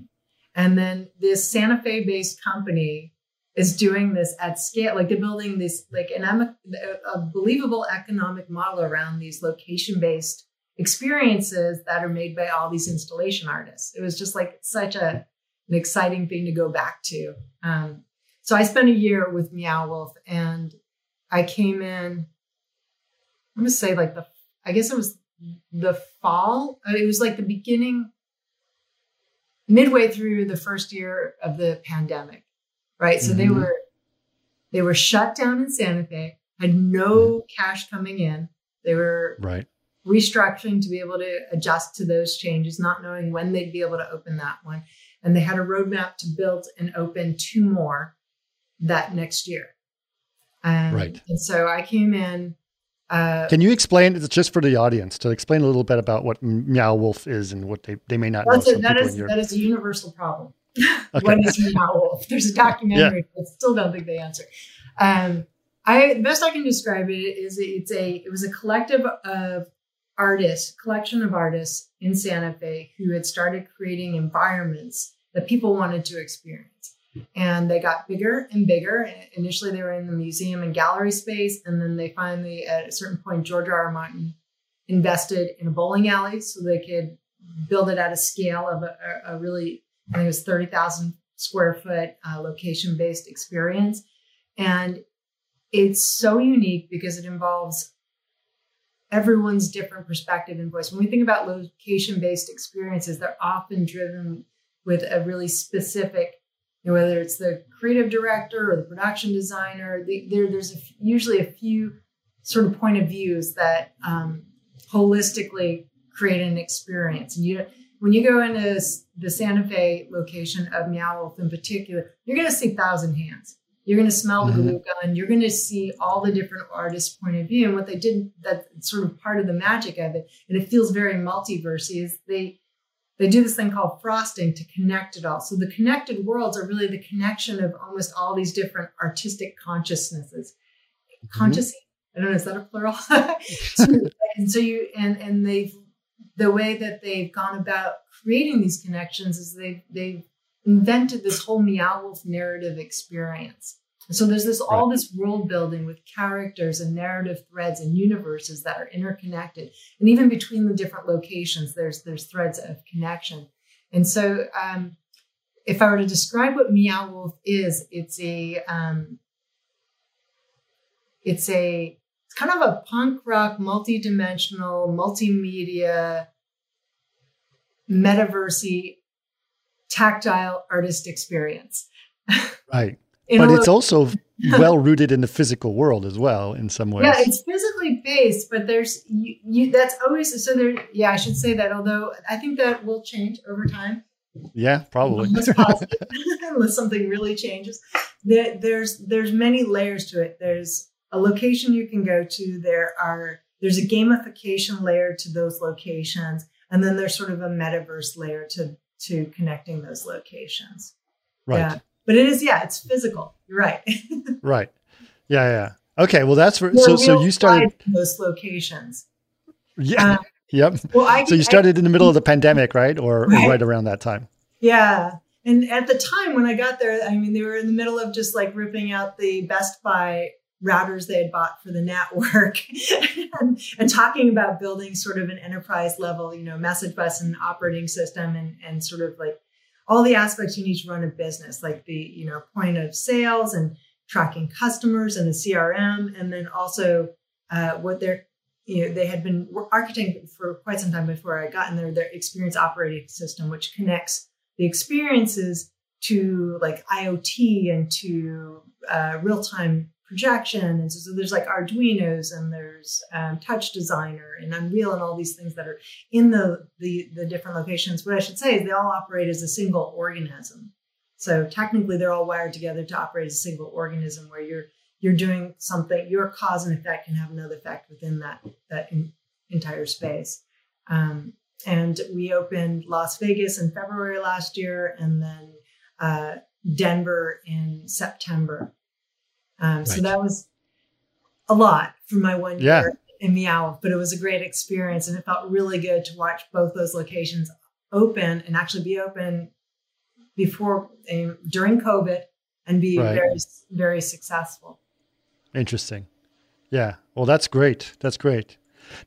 Speaker 3: And then this Santa Fe based company is doing this at scale. Like they're building this like an a believable economic model around these location based experiences that are made by all these installation artists. It was just like such a an exciting thing to go back to. Um, so I spent a year with Meow Wolf, and I came in. I'm gonna say like the I guess it was the fall. It was like the beginning, midway through the first year of the pandemic, right? So mm-hmm. they were they were shut down in Santa Fe, had no mm-hmm. cash coming in. They were
Speaker 1: right
Speaker 3: restructuring to be able to adjust to those changes, not knowing when they'd be able to open that one. And they had a roadmap to build and open two more that next year. Um, right. And so I came in
Speaker 1: uh, Can you explain, it's just for the audience, to explain a little bit about what Meow Wolf is and what they, they may not know?
Speaker 3: A, that, is, that is a universal problem. Okay. what is Meow Wolf? There's a documentary, yeah. but still don't think they answer. Um, I, the best I can describe it is it's a, it was a collective of artists, collection of artists in Santa Fe who had started creating environments that people wanted to experience and they got bigger and bigger. Initially, they were in the museum and gallery space, and then they finally, at a certain point, George R. R. Martin invested in a bowling alley so they could build it at a scale of a, a really, I think it was thirty thousand square foot uh, location based experience, and it's so unique because it involves everyone's different perspective and voice. When we think about location based experiences, they're often driven with a really specific whether it's the creative director or the production designer, the, there, there's a, usually a few sort of point of views that um, holistically create an experience. And you, when you go into the Santa Fe location of Meow Wolf in particular, you're going to see thousand hands. You're going to smell the mm-hmm. glue gun. You're going to see all the different artists' point of view. And what they did, that's sort of part of the magic of it, and it feels very multiverse, is they they do this thing called frosting to connect it all. So the connected worlds are really the connection of almost all these different artistic consciousnesses. Mm-hmm. Conscious, I don't know, is that a plural? and so you and and they've the way that they've gone about creating these connections is they they've invented this whole meow wolf narrative experience. So there's this all this world building with characters and narrative threads and universes that are interconnected, and even between the different locations, there's there's threads of connection. And so, um, if I were to describe what Meow Wolf is, it's a um, it's a it's kind of a punk rock, multi-dimensional, multimedia, metaversy, tactile artist experience.
Speaker 1: Right but it's also well rooted in the physical world as well in some ways.
Speaker 3: Yeah, it's physically based, but there's you, you, that's always so there. Yeah, I should say that. Although I think that will change over time.
Speaker 1: Yeah, probably.
Speaker 3: unless something really changes. There, there's there's many layers to it. There's a location you can go to. There are there's a gamification layer to those locations, and then there's sort of a metaverse layer to to connecting those locations.
Speaker 1: Right. Yeah.
Speaker 3: But it is yeah it's physical. You're right.
Speaker 1: Right. Yeah yeah okay well that's for so so you started
Speaker 3: those locations.
Speaker 1: Yeah. Um, yep. well I, so you started I, in the middle of the pandemic right? Or right. or right around that time?
Speaker 3: Yeah. And at the time when i got there i mean they were in the middle of just like ripping out the best buy routers they had bought for the network and, and, talking about building sort of an enterprise level you know message bus and operating system and, and sort of like all the aspects you need to run a business, like the you know point of sales and tracking customers and the CRM, and then also uh, what they're you know they had been architecting for quite some time before I got in there. Their experience operating system, which connects the experiences to like IoT and to uh, real time projection. And so, so, there's like Arduinos and there's um, Touch Designer and Unreal and all these things that are in the, the, the different locations. What I should say is they all operate as a single organism. So technically, they're all wired together to operate as a single organism, where you're you're doing something. Your cause and effect can have another effect within that that in, entire space. Um, and we opened Las Vegas in February last year, and then uh, Denver in September. Um, right. So that was a lot for my one yeah. year in Meow, but it was a great experience. And it felt really good to watch both those locations open and actually be open before during COVID and be right. very very successful.
Speaker 1: Interesting. Yeah. Well, that's great. That's great.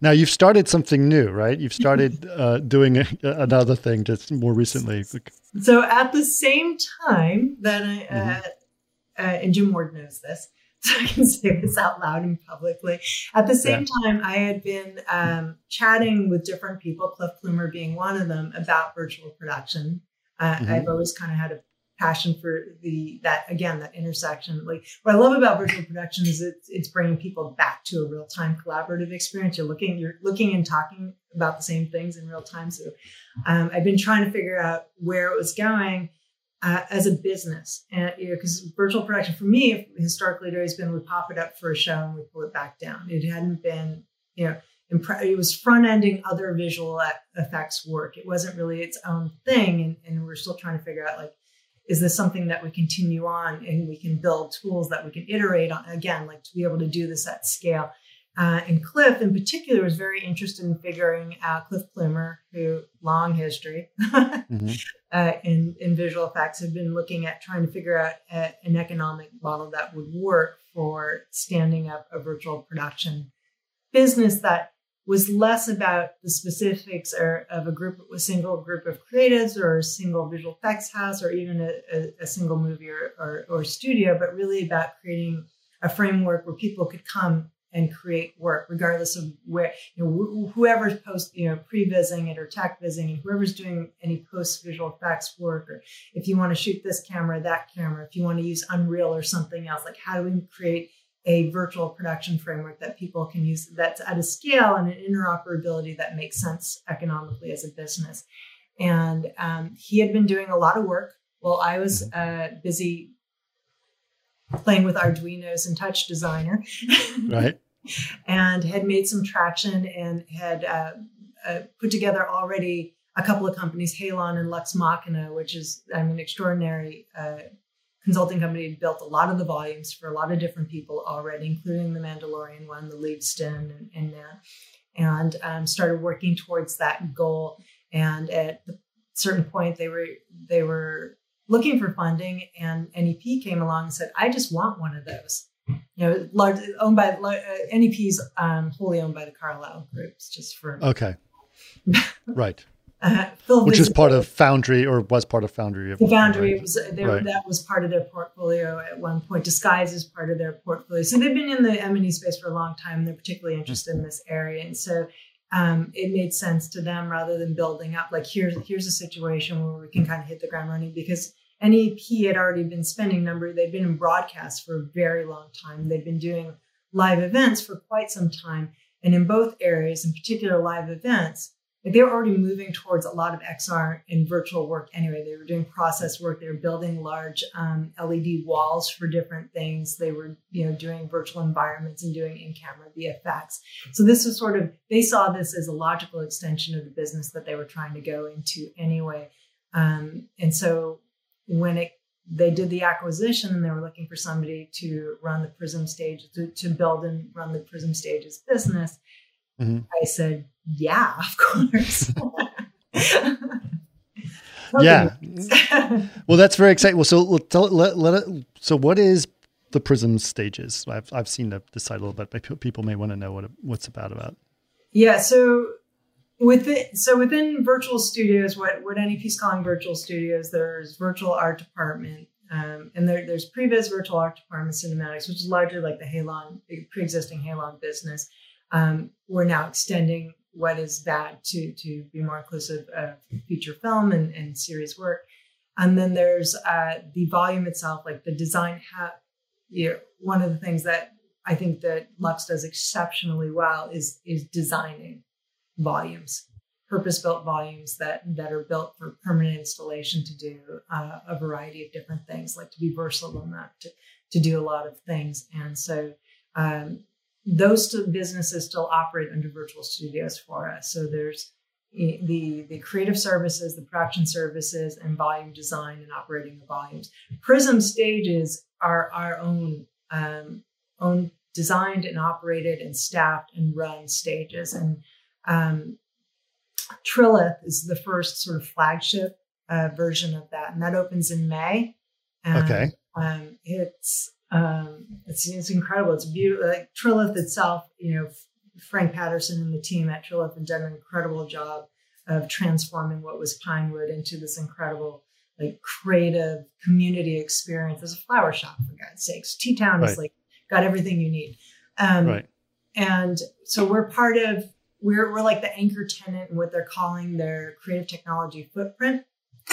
Speaker 1: Now you've started something new, right? You've started uh, doing a, another thing just more recently.
Speaker 3: So at the same time that I, mm-hmm. uh, and Jim Ward knows this, so I can say this out loud and publicly. At the same yeah. time, I had been um, chatting with different people, Cliff Plumer being one of them, about virtual production. Uh, mm-hmm. I've always kind of had a passion for the that again that intersection like what i love about virtual production is it's, it's bringing people back to a real-time collaborative experience you're looking you're looking and talking about the same things in real time so um, i've been trying to figure out where it was going uh, as a business and you know because virtual production for me historically it always been we pop it up for a show and we pull it back down. It hadn't been you know it was front ending other visual effects work. It wasn't really its own thing and, and we're still trying to figure out like is this something that we continue on and we can build tools that we can iterate on again like to be able to do this at scale uh, and cliff in particular was very interested in figuring out cliff plumer who long history mm-hmm. uh, in, in visual effects had been looking at trying to figure out a, an economic model that would work for standing up a virtual production business that was less about the specifics or, of a group, a single group of creatives or a single visual effects house or even a, a, a single movie or, or, or, studio, but really about creating a framework where people could come and create work, regardless of where, you know, wh- whoever's post, you know, pre-vising it or tech vising and whoever's doing any post visual effects work, or if you want to shoot this camera, that camera, if you want to use Unreal or something else, like how do we create a virtual production framework that people can use that's at a scale and an interoperability that makes sense economically as a business. And um, he had been doing a lot of work while I was uh, busy playing with Arduinos and Touch Designer.
Speaker 1: right.
Speaker 3: and had made some traction and had uh, uh, put together already a couple of companies, Halon and Lux Machina, which is I mean extraordinary uh, consulting company Had built a lot of the volumes for a lot of different people already, including the Mandalorian one, the Leavesden, and, and uh, and um, started working towards that goal. And at a certain point, they were they were looking for funding, and NEP came along and said, "I just want one of those." You know, large, owned by uh, NEP's um, wholly owned by the Carlyle groups, just for
Speaker 1: okay, right. Uh, Which is part of Foundry or was part of Foundry.
Speaker 3: The Foundry right. was their, right. that was part of their portfolio at one point. Disguise is part of their portfolio. So they've been in the M&E space for a long time. They're particularly interested in this area, and so um, it made sense to them rather than building up. Like here's here's a situation where we can kind of hit the ground running because NEP had already been spending number. They'd been in broadcast for a very long time. They'd been doing live events for quite some time, and in both areas, in particular live events they were already moving towards a lot of XR and virtual work anyway. They were doing process work. They were building large um, LED walls for different things. They were, you know, doing virtual environments and doing in-camera VFX. So this was sort of they saw this as a logical extension of the business that they were trying to go into anyway. Um, and so when it they did the acquisition and they were looking for somebody to run the Prism stage to, to build and run the Prism stages business. Mm-hmm. I said, yeah, of course.
Speaker 1: yeah. well, that's very exciting. Well, so tell, let, let it, so what is the Prism stages? I've, I've seen the, the site a little bit, but people may want to know what it, what's about about.
Speaker 3: Yeah. So so within virtual studios, what, what NEP's calling virtual studios, there's virtual art department, um, and there, there's previs virtual art department cinematics, which is largely like the Halon, pre-existing Halon business. Um, we're now extending what is that to to be more inclusive of feature film and, and series work. And then there's uh, the volume itself, like the design. Ha- you know, one of the things that I think that Lux does exceptionally well is is designing volumes, purpose-built volumes that that are built for permanent installation to do uh, a variety of different things, like to be versatile that to to do a lot of things. And so um, those businesses still operate under virtual studios for us. So there's the the creative services, the production services, and volume design and operating the volumes. Prism stages are our own um, own designed and operated and staffed and run stages. And um, Trilith is the first sort of flagship uh, version of that, and that opens in May.
Speaker 1: okay.
Speaker 3: Um, it's um, it's it's incredible. It's beautiful. Like Trilith itself, you know, Frank Patterson and the team at Trilith have done an incredible job of transforming what was Pinewood into this incredible, like creative community experience as a flower shop. For God's sakes, T Town right. is like got everything you need. Um, right. And so we're part of we're we're like the anchor tenant in what they're calling their creative technology footprint.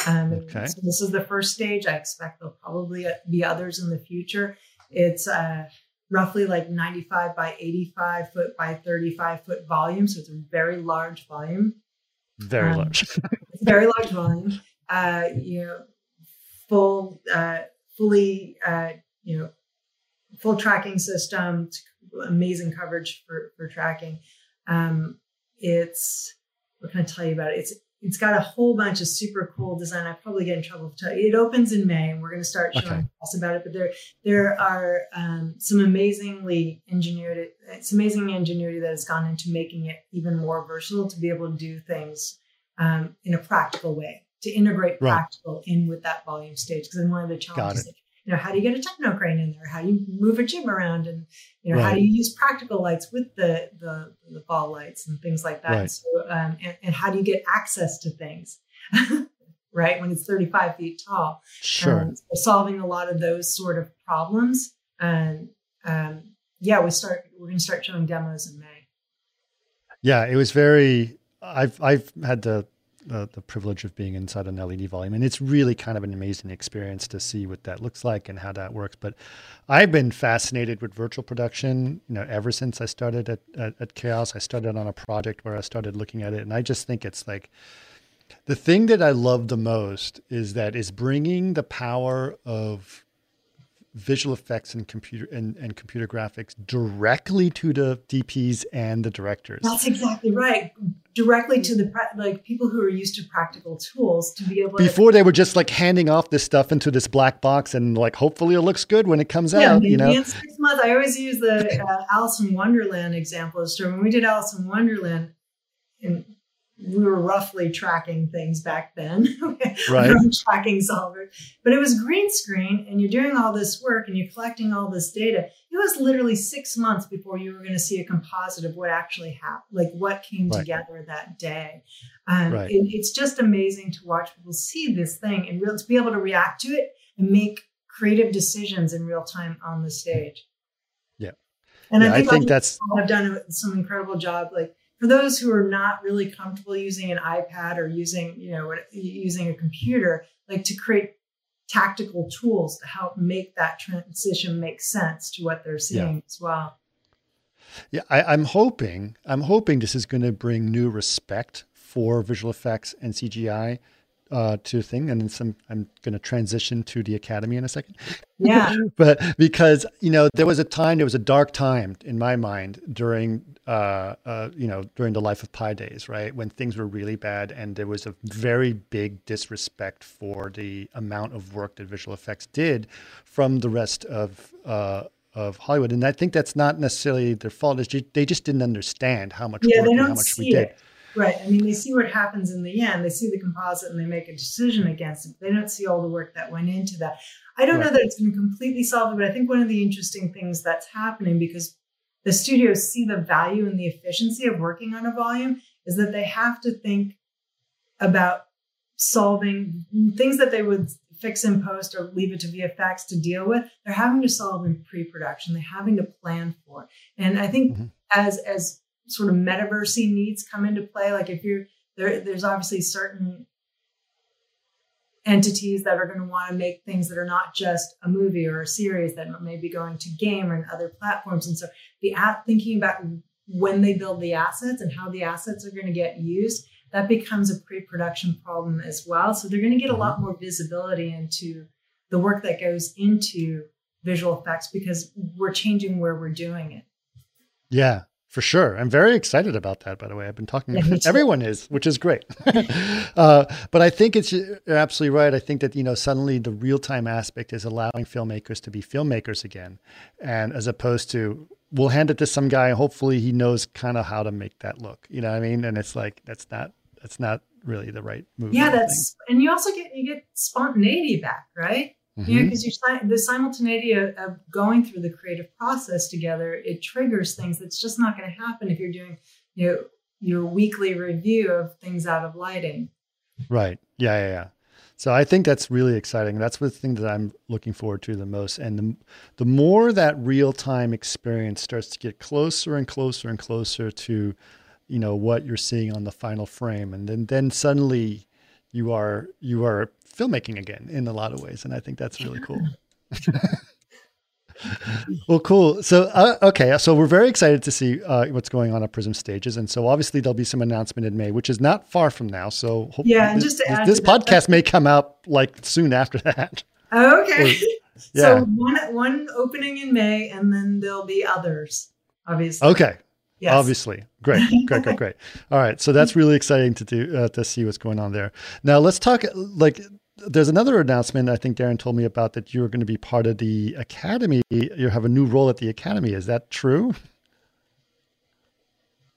Speaker 3: Um, okay. So this is the first stage. I expect there'll probably be others in the future. It's uh, roughly like 95 by 85 foot by 35 foot volume. So it's a very large volume.
Speaker 1: Very um, large.
Speaker 3: very large volume. Uh, you know, full, uh, fully, uh, you know, full tracking system, amazing coverage for, for tracking. Um, it's, what can I tell you about it? It's it's got a whole bunch of super cool design. I probably get in trouble. To tell you. It opens in May, and we're going to start showing okay. us about it. But there, there are um, some amazingly engineered. It's amazing ingenuity that has gone into making it even more versatile to be able to do things um, in a practical way, to integrate right. practical in with that volume stage. Because one of the challenges you know, how do you get a techno crane in there? How do you move a gym around? And, you know, right. how do you use practical lights with the, the, the ball lights and things like that? Right. So, um, and, and, how do you get access to things? right. When it's 35 feet tall.
Speaker 1: Sure. Um,
Speaker 3: so solving a lot of those sort of problems. And, um, yeah, we start, we're going to start showing demos in May.
Speaker 1: Yeah. It was very, I've, I've had the the, the privilege of being inside an LED volume. And it's really kind of an amazing experience to see what that looks like and how that works. But I've been fascinated with virtual production, you know, ever since I started at, at, at Chaos. I started on a project where I started looking at it. And I just think it's like, the thing that I love the most is that is bringing the power of visual effects and computer and, and computer graphics directly to the DPs and the directors.
Speaker 3: That's exactly right. Directly to the like people who are used to practical tools to be able.
Speaker 1: Before
Speaker 3: to,
Speaker 1: they were just like handing off this stuff into this black box and like hopefully it looks good when it comes yeah, out. You know,
Speaker 3: in six months. I always use the uh, Alice in Wonderland example. So when we did Alice in Wonderland, in we were roughly tracking things back then,
Speaker 1: right?
Speaker 3: tracking solvers, but it was green screen, and you're doing all this work and you're collecting all this data. It was literally six months before you were going to see a composite of what actually happened, like what came right. together that day. Um, right. it, it's just amazing to watch people see this thing and real, to be able to react to it and make creative decisions in real time on the stage.
Speaker 1: Yeah,
Speaker 3: and
Speaker 1: yeah,
Speaker 3: I think, that's
Speaker 1: I think that's
Speaker 3: have done some incredible job, like for those who are not really comfortable using an iPad or using, you know, using a computer, like to create tactical tools to help make that transition make sense to what they're seeing yeah. as well.
Speaker 1: Yeah, I, am hoping I'm hoping this is going to bring new respect for visual effects and CGI uh, to thing, and then some. I'm going to transition to the academy in a second.
Speaker 3: Yeah,
Speaker 1: but because you know there was a time, there was a dark time in my mind during, uh, uh, you know, during the life of Pi days, right, when things were really bad, and there was a very big disrespect for the amount of work that visual effects did from the rest of. Uh, of Hollywood, and I think that's not necessarily their fault. It's just, they just didn't understand how much
Speaker 3: yeah,
Speaker 1: work and how much we did.
Speaker 3: Right. I mean, they see what happens in the end. They see the composite and they make a decision against it. They don't see all the work that went into that. I don't right. know that it's going to completely solve it, but I think one of the interesting things that's happening because the studios see the value and the efficiency of working on a volume is that they have to think about solving things that they would fix in post or leave it to VFX to deal with. They're having to solve in pre-production. They're having to plan for. And I think mm-hmm. as as sort of metaversy needs come into play. Like if you're there, there's obviously certain entities that are going to want to make things that are not just a movie or a series that may be going to game or other platforms. And so the app thinking about when they build the assets and how the assets are going to get used, that becomes a pre-production problem as well. So they're going to get a lot mm-hmm. more visibility into the work that goes into visual effects because we're changing where we're doing it.
Speaker 1: Yeah, for sure. I'm very excited about that, by the way. I've been talking, yeah, everyone is, which is great. uh, but I think it's you're absolutely right. I think that, you know, suddenly the real time aspect is allowing filmmakers to be filmmakers again. And as opposed to, we'll hand it to some guy, hopefully he knows kind of how to make that look. You know what I mean? And it's like, that's not, that's not really the right move.
Speaker 3: Yeah, that's, and you also get, you get spontaneity back, right? Mm-hmm. You know, because the simultaneity of, of, going through the creative process together, it triggers things that's just not going to happen if you're doing, you know, your weekly review of things out of lighting.
Speaker 1: Right. Yeah. Yeah. Yeah. So I think that's really exciting. That's the thing that I'm looking forward to the most. And the, the more that real time experience starts to get closer and closer and closer to, you know, what you're seeing on the final frame, and then then suddenly you are you are filmmaking again in a lot of ways, and I think that's really cool. well, cool. So, uh, okay, so we're very excited to see uh, what's going on at Prism Stages, and so obviously there'll be some announcement in May, which is not far from now. So,
Speaker 3: yeah, and just to add
Speaker 1: this, podcast may come out like soon after that.
Speaker 3: Okay. Or, yeah. So one one opening in May, and then there'll be others. Obviously.
Speaker 1: Okay. Yes. Obviously. Great. Great, great, great. All right. So that's really exciting to do, uh, to see what's going on there. Now let's talk like there's another announcement I think Darren told me about that you're going to be part of the academy. You have a new role at the academy. Is that true?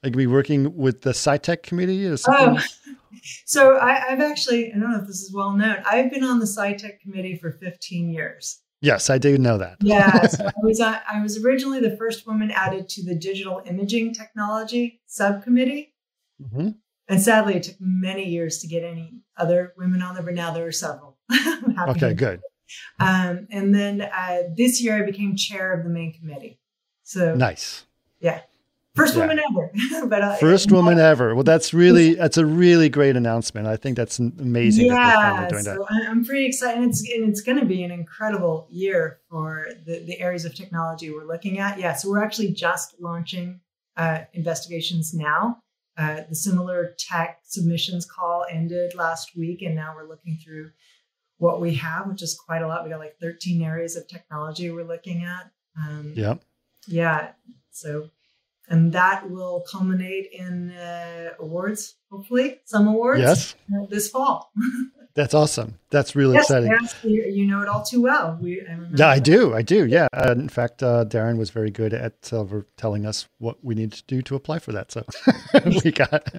Speaker 1: Like be working with the SciTech committee or something? Oh,
Speaker 3: so I, have actually, I don't know if this is well known. I've been on the SciTech committee for 15 years.
Speaker 1: Yes, I do know that.
Speaker 3: yeah, so I was uh, I was originally the first woman added to the digital imaging technology subcommittee. Mm-hmm. And sadly, it took many years to get any other women on there, but now there are several.
Speaker 1: okay, good.
Speaker 3: Um, and then uh, this year, I became chair of the main committee. So
Speaker 1: nice.
Speaker 3: Yeah. First yeah. woman ever, but
Speaker 1: uh, first woman ever. Well, that's really that's a really great announcement. I think that's amazing.
Speaker 3: Yeah, that so I'm pretty excited. And it's and it's going to be an incredible year for the the areas of technology we're looking at. Yeah, so we're actually just launching uh, investigations now. Uh, the similar tech submissions call ended last week, and now we're looking through what we have, which is quite a lot. We got like 13 areas of technology we're looking at.
Speaker 1: Um, yeah.
Speaker 3: Yeah. So, and that will culminate in uh, awards, hopefully, some awards.
Speaker 1: Yes.
Speaker 3: This fall.
Speaker 1: That's awesome. That's really yes, exciting.
Speaker 3: Yes, you know it all too well. We,
Speaker 1: I yeah, I do. I do. Yeah. Uh, in fact, uh, Darren was very good at uh, telling us what we need to do to apply for that. So we got.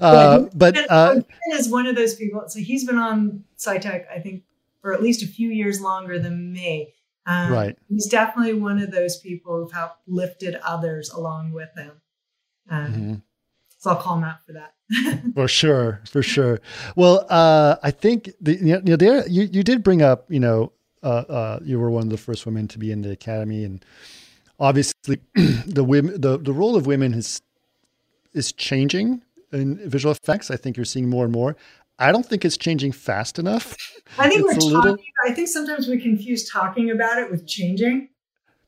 Speaker 1: Uh, but uh,
Speaker 3: is one of those people. So he's been on SciTech, I think, for at least a few years longer than me. Um,
Speaker 1: right.
Speaker 3: He's definitely one of those people who've helped lifted others along with him. Um, mm-hmm. So I'll call him out for that.
Speaker 1: for sure, for sure. Well, uh, I think the, you know there you you did bring up you know uh, uh, you were one of the first women to be in the academy, and obviously the women the the role of women is is changing in visual effects. I think you're seeing more and more. I don't think it's changing fast enough.
Speaker 3: I think it's we're talking. Little... I think sometimes we confuse talking about it with changing.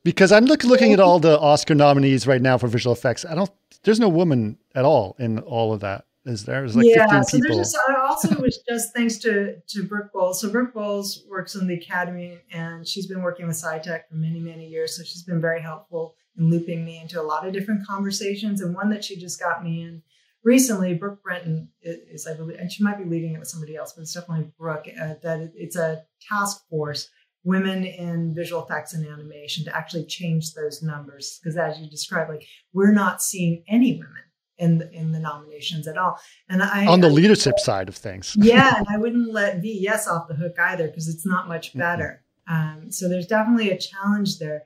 Speaker 1: Because I'm look, looking at all the Oscar nominees right now for visual effects. I don't. There's no woman at all in all of that. Is there? There's like yeah, 15 so people.
Speaker 3: Just, also it was just thanks to to Brooke Bowles. So Brooke Bowles works in the academy, and she's been working with SciTech for many many years. So she's been very helpful in looping me into a lot of different conversations. And one that she just got me in recently, Brooke Breton is, I believe, and she might be leading it with somebody else, but it's definitely Brooke. Uh, that it's a task force women in visual effects and animation to actually change those numbers because as you described like we're not seeing any women in the, in the nominations at all and i
Speaker 1: on the leadership I, side of things
Speaker 3: yeah and i wouldn't let ves off the hook either because it's not much better mm-hmm. um, so there's definitely a challenge there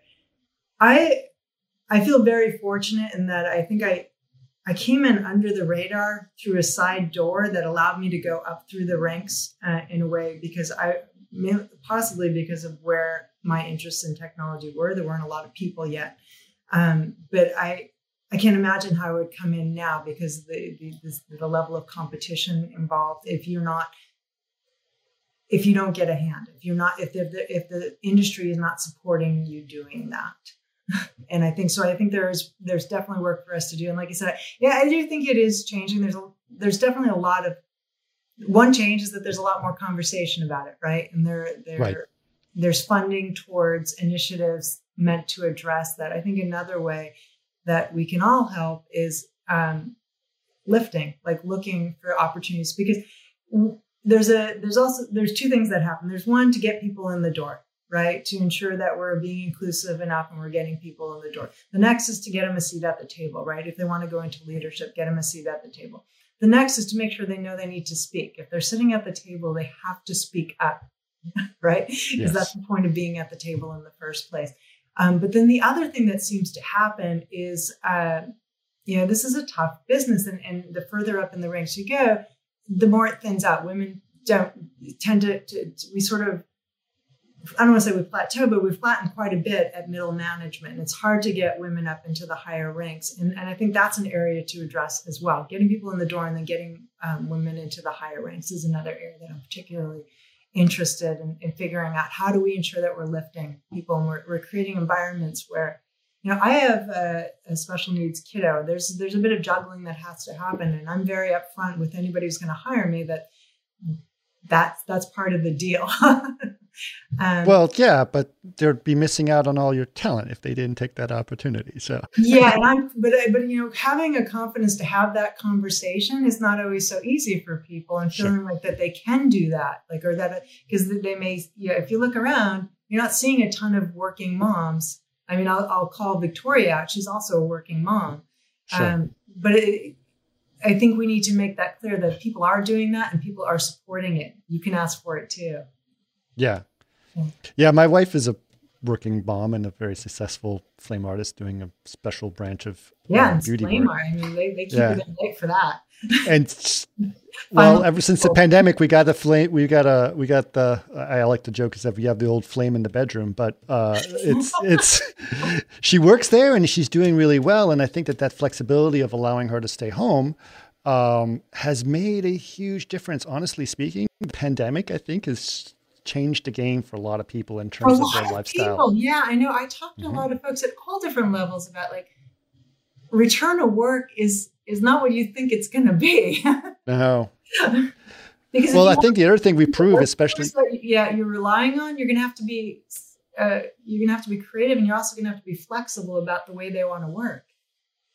Speaker 3: i i feel very fortunate in that i think i I came in under the radar through a side door that allowed me to go up through the ranks uh, in a way because I possibly because of where my interests in technology were. There weren't a lot of people yet, um, but I I can't imagine how I would come in now because the, the the level of competition involved. If you're not if you don't get a hand, if you're not, if the, if the industry is not supporting you doing that, and I think so. I think there's there's definitely work for us to do. And like I said, yeah, I do think it is changing. There's a, there's definitely a lot of one change is that there's a lot more conversation about it, right? And there, there, right. there's funding towards initiatives meant to address that. I think another way that we can all help is um, lifting, like looking for opportunities, because there's a there's also there's two things that happen. There's one to get people in the door, right? To ensure that we're being inclusive enough and we're getting people in the door. The next is to get them a seat at the table, right? If they want to go into leadership, get them a seat at the table. The next is to make sure they know they need to speak. If they're sitting at the table, they have to speak up. right? Because yes. that's the point of being at the table in the first place. Um, but then the other thing that seems to happen is, uh, you know, this is a tough business, and, and the further up in the ranks you go, the more it thins out. Women don't tend to, to, to we sort of I don't want to say we plateau, but we've flattened quite a bit at middle management. And it's hard to get women up into the higher ranks. And, and I think that's an area to address as well. Getting people in the door and then getting um, women into the higher ranks is another area that I'm particularly interested in, in figuring out how do we ensure that we're lifting people and we're, we're creating environments where, you know, I have a, a special needs kiddo. There's there's a bit of juggling that has to happen, and I'm very upfront with anybody who's going to hire me that that's that's part of the deal.
Speaker 1: Um, well, yeah, but they'd be missing out on all your talent if they didn't take that opportunity. So
Speaker 3: yeah, and I'm, but but you know, having a confidence to have that conversation is not always so easy for people, and feeling sure. like that they can do that, like or that because they may, yeah. if you look around, you're not seeing a ton of working moms. I mean, I'll, I'll call Victoria out; she's also a working mom. Sure. Um, but it, I think we need to make that clear that people are doing that and people are supporting it. You can ask for it too.
Speaker 1: Yeah. Yeah, my wife is a working mom and a very successful flame artist doing a special branch of
Speaker 3: yeah, uh, beauty flame art. I mean, they, they keep yeah. it late for that.
Speaker 1: and well, ever since the pandemic, we got the flame. We got a. We got the. I like to joke is that we have the old flame in the bedroom, but uh, it's it's. she works there and she's doing really well, and I think that that flexibility of allowing her to stay home um, has made a huge difference. Honestly speaking, the pandemic I think is changed the game for a lot of people in terms of their lifestyle. People,
Speaker 3: yeah, I know. I talked to mm-hmm. a lot of folks at all different levels about like return to work is is not what you think it's going to be.
Speaker 1: no. because well, I think the other thing we prove, especially
Speaker 3: yeah, you're relying on, you're going to have to be uh, you're going to have to be creative, and you're also going to have to be flexible about the way they want to work.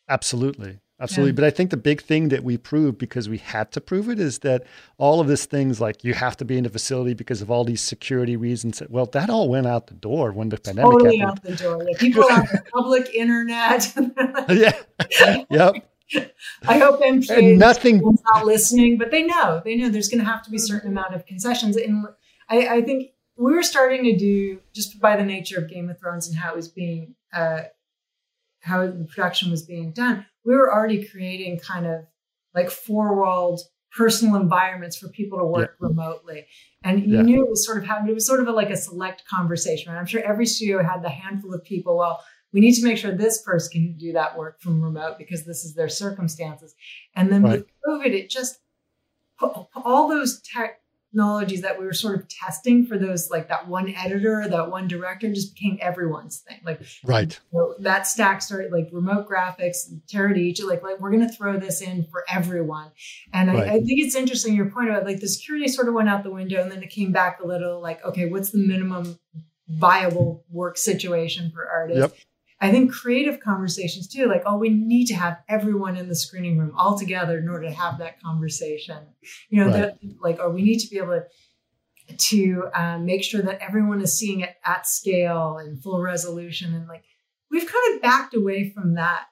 Speaker 1: Absolutely. Absolutely. Yeah. But I think the big thing that we proved because we had to prove it is that all of these things like you have to be in the facility because of all these security reasons. Well, that all went out the door when the pandemic totally happened.
Speaker 3: out the door. Yeah, people on the public internet.
Speaker 1: yeah. Yep.
Speaker 3: I hope MPA nothing not listening, but they know they know there's going to have to be a certain amount of concessions. And I, I, think we were starting to do just by the nature of Game of Thrones and how it was being, uh, how the production was being done we were already creating kind of like four walled personal environments for people to work yeah. remotely. And you yeah. knew it was sort of how it was sort of a, like a select conversation. Right? I'm sure every studio had the handful of people. Well, we need to make sure this person can do that work from remote because this is their circumstances. And then right. with COVID, it just all those tech technologies that we were sort of testing for those like that one editor that one director just became everyone's thing like
Speaker 1: right
Speaker 3: you know, that stack started like remote graphics Teradici like like we're going to throw this in for everyone and right. I, I, think it's interesting your point about like the security sort of went out the window and then it came back a little like okay what's the minimum viable work situation for artists yep. I think creative conversations too, like, oh, we need to have everyone in the screening room all together in order to have that conversation. You know, right. that, like, or we need to be able to to um, make sure that everyone is seeing it at scale and full resolution. And like, we've kind of backed away from that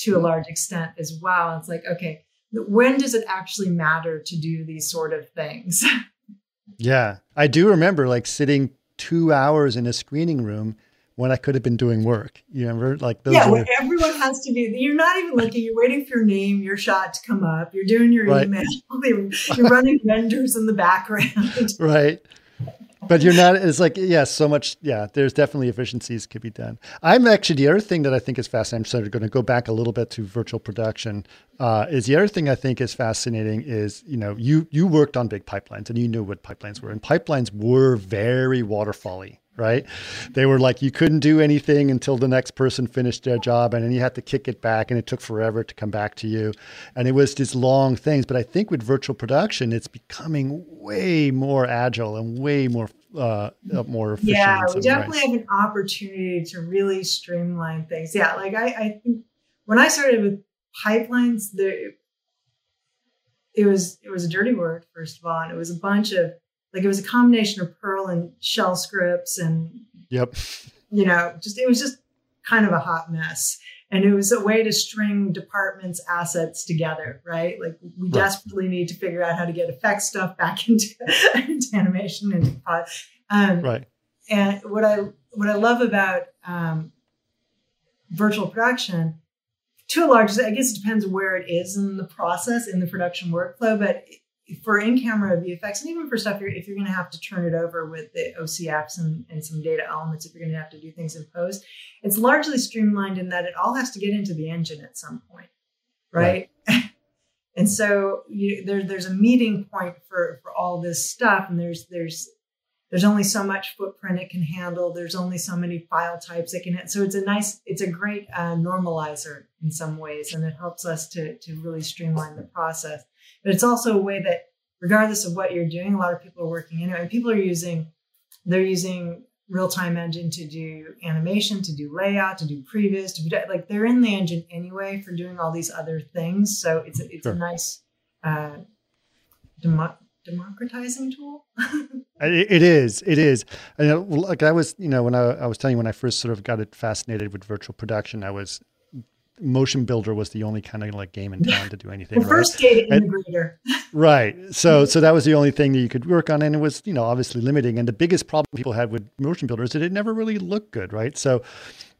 Speaker 3: to a mm-hmm. large extent as well. It's like, okay, when does it actually matter to do these sort of things?
Speaker 1: yeah, I do remember like sitting two hours in a screening room when I could have been doing work. You remember, like
Speaker 3: those. Yeah, everyone has to be. You're not even looking. You're waiting for your name, your shot to come up. You're doing your right. email. You're running vendors in the background.
Speaker 1: Right. But you're not. It's like yes, yeah, so much. Yeah, there's definitely efficiencies could be done. I'm actually the other thing that I think is fascinating. I'm sort of going to go back a little bit to virtual production. Uh, is the other thing I think is fascinating is you know you you worked on big pipelines and you knew what pipelines were and pipelines were very waterfally right? They were like, you couldn't do anything until the next person finished their job, and then you had to kick it back, and it took forever to come back to you. And it was these long things. But I think with virtual production, it's becoming way more agile and way more uh, uh more efficient.
Speaker 3: Yeah, we definitely ways. have an opportunity to really streamline things. Yeah, like I, I think when I started with pipelines, there it was it was a dirty word first of all, and it was a bunch of like it was a combination of Perl and shell scripts and
Speaker 1: yep,
Speaker 3: you know, just it was just kind of a hot mess. And it was a way to string departments' assets together, right? Like we right. desperately need to figure out how to get effect stuff back into, into animation and
Speaker 1: um, right.
Speaker 3: And what I what I love about um, virtual production, to a large, I guess it depends where it is in the process in the production workflow, but for in-camera VFX and even for stuff if you're going to have to turn it over with the OCFs and, and some data elements, if you're going to have to do things in post, it's largely streamlined in that it all has to get into the engine at some point, right? right. and so you, there, there's a meeting point for for all this stuff, and there's there's there's only so much footprint it can handle. There's only so many file types it can. So it's a nice, it's a great uh, normalizer in some ways, and it helps us to to really streamline the process. But it's also a way that, regardless of what you're doing, a lot of people are working anyway. And people are using, they're using real-time engine to do animation, to do layout, to do previs, to be like they're in the engine anyway for doing all these other things. So it's a, it's sure. a nice uh, demo- democratizing tool.
Speaker 1: it is. It is. And like I was, you know, when I, I was telling you when I first sort of got it fascinated with virtual production, I was Motion Builder was the only kind of like game in town to do anything.
Speaker 3: the first data integrator.
Speaker 1: right. So so that was the only thing that you could work on, and it was you know obviously limiting. And the biggest problem people had with Motion Builder is that it never really looked good. Right. So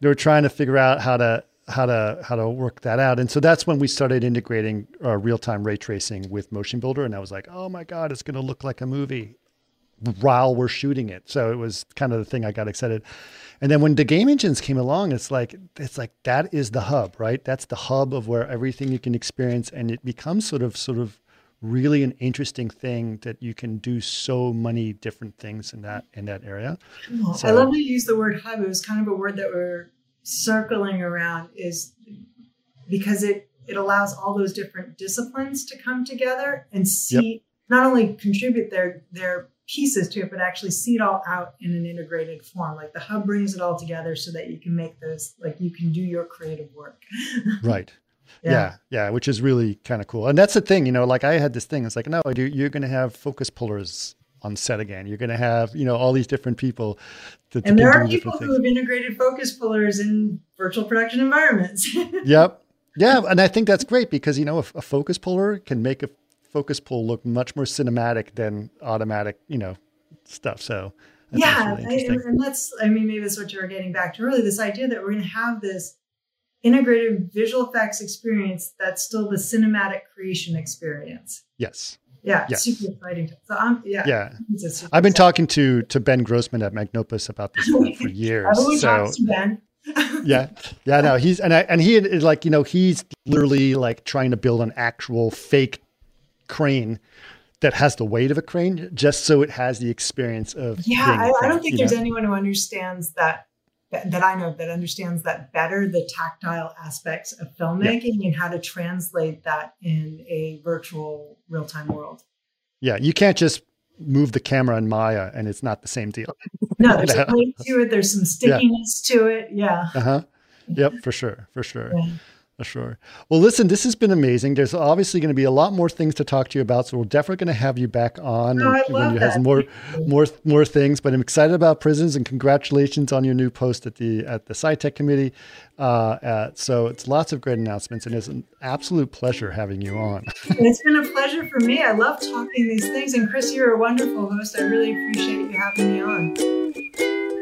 Speaker 1: they were trying to figure out how to how to how to work that out. And so that's when we started integrating uh, real time ray tracing with Motion Builder, and I was like, oh my god, it's going to look like a movie while we're shooting it. So it was kind of the thing I got excited. And then when the game engines came along, it's like it's like that is the hub, right? That's the hub of where everything you can experience, and it becomes sort of sort of really an interesting thing that you can do so many different things in that in that area.
Speaker 3: So, I love to use the word hub. It was kind of a word that we're circling around is because it it allows all those different disciplines to come together and see yep. not only contribute their their pieces to it, but actually see it all out in an integrated form. Like the hub brings it all together so that you can make those, like you can do your creative work.
Speaker 1: right. Yeah. yeah. yeah, which is really kind of cool. And that's the thing, you know, like I had this thing. It's like, no, you're going to have focus pullers on set again. You're going to have, you know, all these different people.
Speaker 3: That, and there are people who have integrated focus pullers in virtual production environments.
Speaker 1: yep. Yeah. And I think that's great because, you know, a, a focus puller can make a focus pull look much more cinematic than automatic, you know, stuff. So
Speaker 3: yeah, really I, and that's I mean maybe that's what you were getting back to earlier. This idea that we're going to have this integrated visual effects experience that's still the cinematic creation experience.
Speaker 1: Yes.
Speaker 3: Yeah, yes. super exciting. So I'm yeah.
Speaker 1: Yeah. I've been exciting. talking to to Ben Grossman at Magnopus about this for, for years. so
Speaker 3: Ben.
Speaker 1: yeah, yeah, no, he's and I, and he like you know he's literally like trying to build an actual fake crane that has the weight of a crane just so it has the experience of
Speaker 3: yeah I, I, don't think there's know? anyone who understands that that i know that understands that better the tactile aspects of filmmaking yeah. and how to translate that in a virtual real-time world
Speaker 1: yeah you can't just move the camera in maya and it's not the same deal
Speaker 3: no there's no. a weight to it there's some stickiness yeah. to it yeah
Speaker 1: uh-huh yep for sure for sure yeah. Sure. Well, listen, this has been amazing. There's obviously going to be a lot more things to talk to you about, so we're definitely going to have you back on
Speaker 3: oh, when you have
Speaker 1: more, more, more things. But I'm excited about prisons, and congratulations on your new post at the at the SciTech committee. Uh, at, so it's lots of great announcements, and it's an absolute pleasure having you on.
Speaker 3: it's been a pleasure for me. I love talking these things, and Chris, you're a wonderful host. I really appreciate you having me on.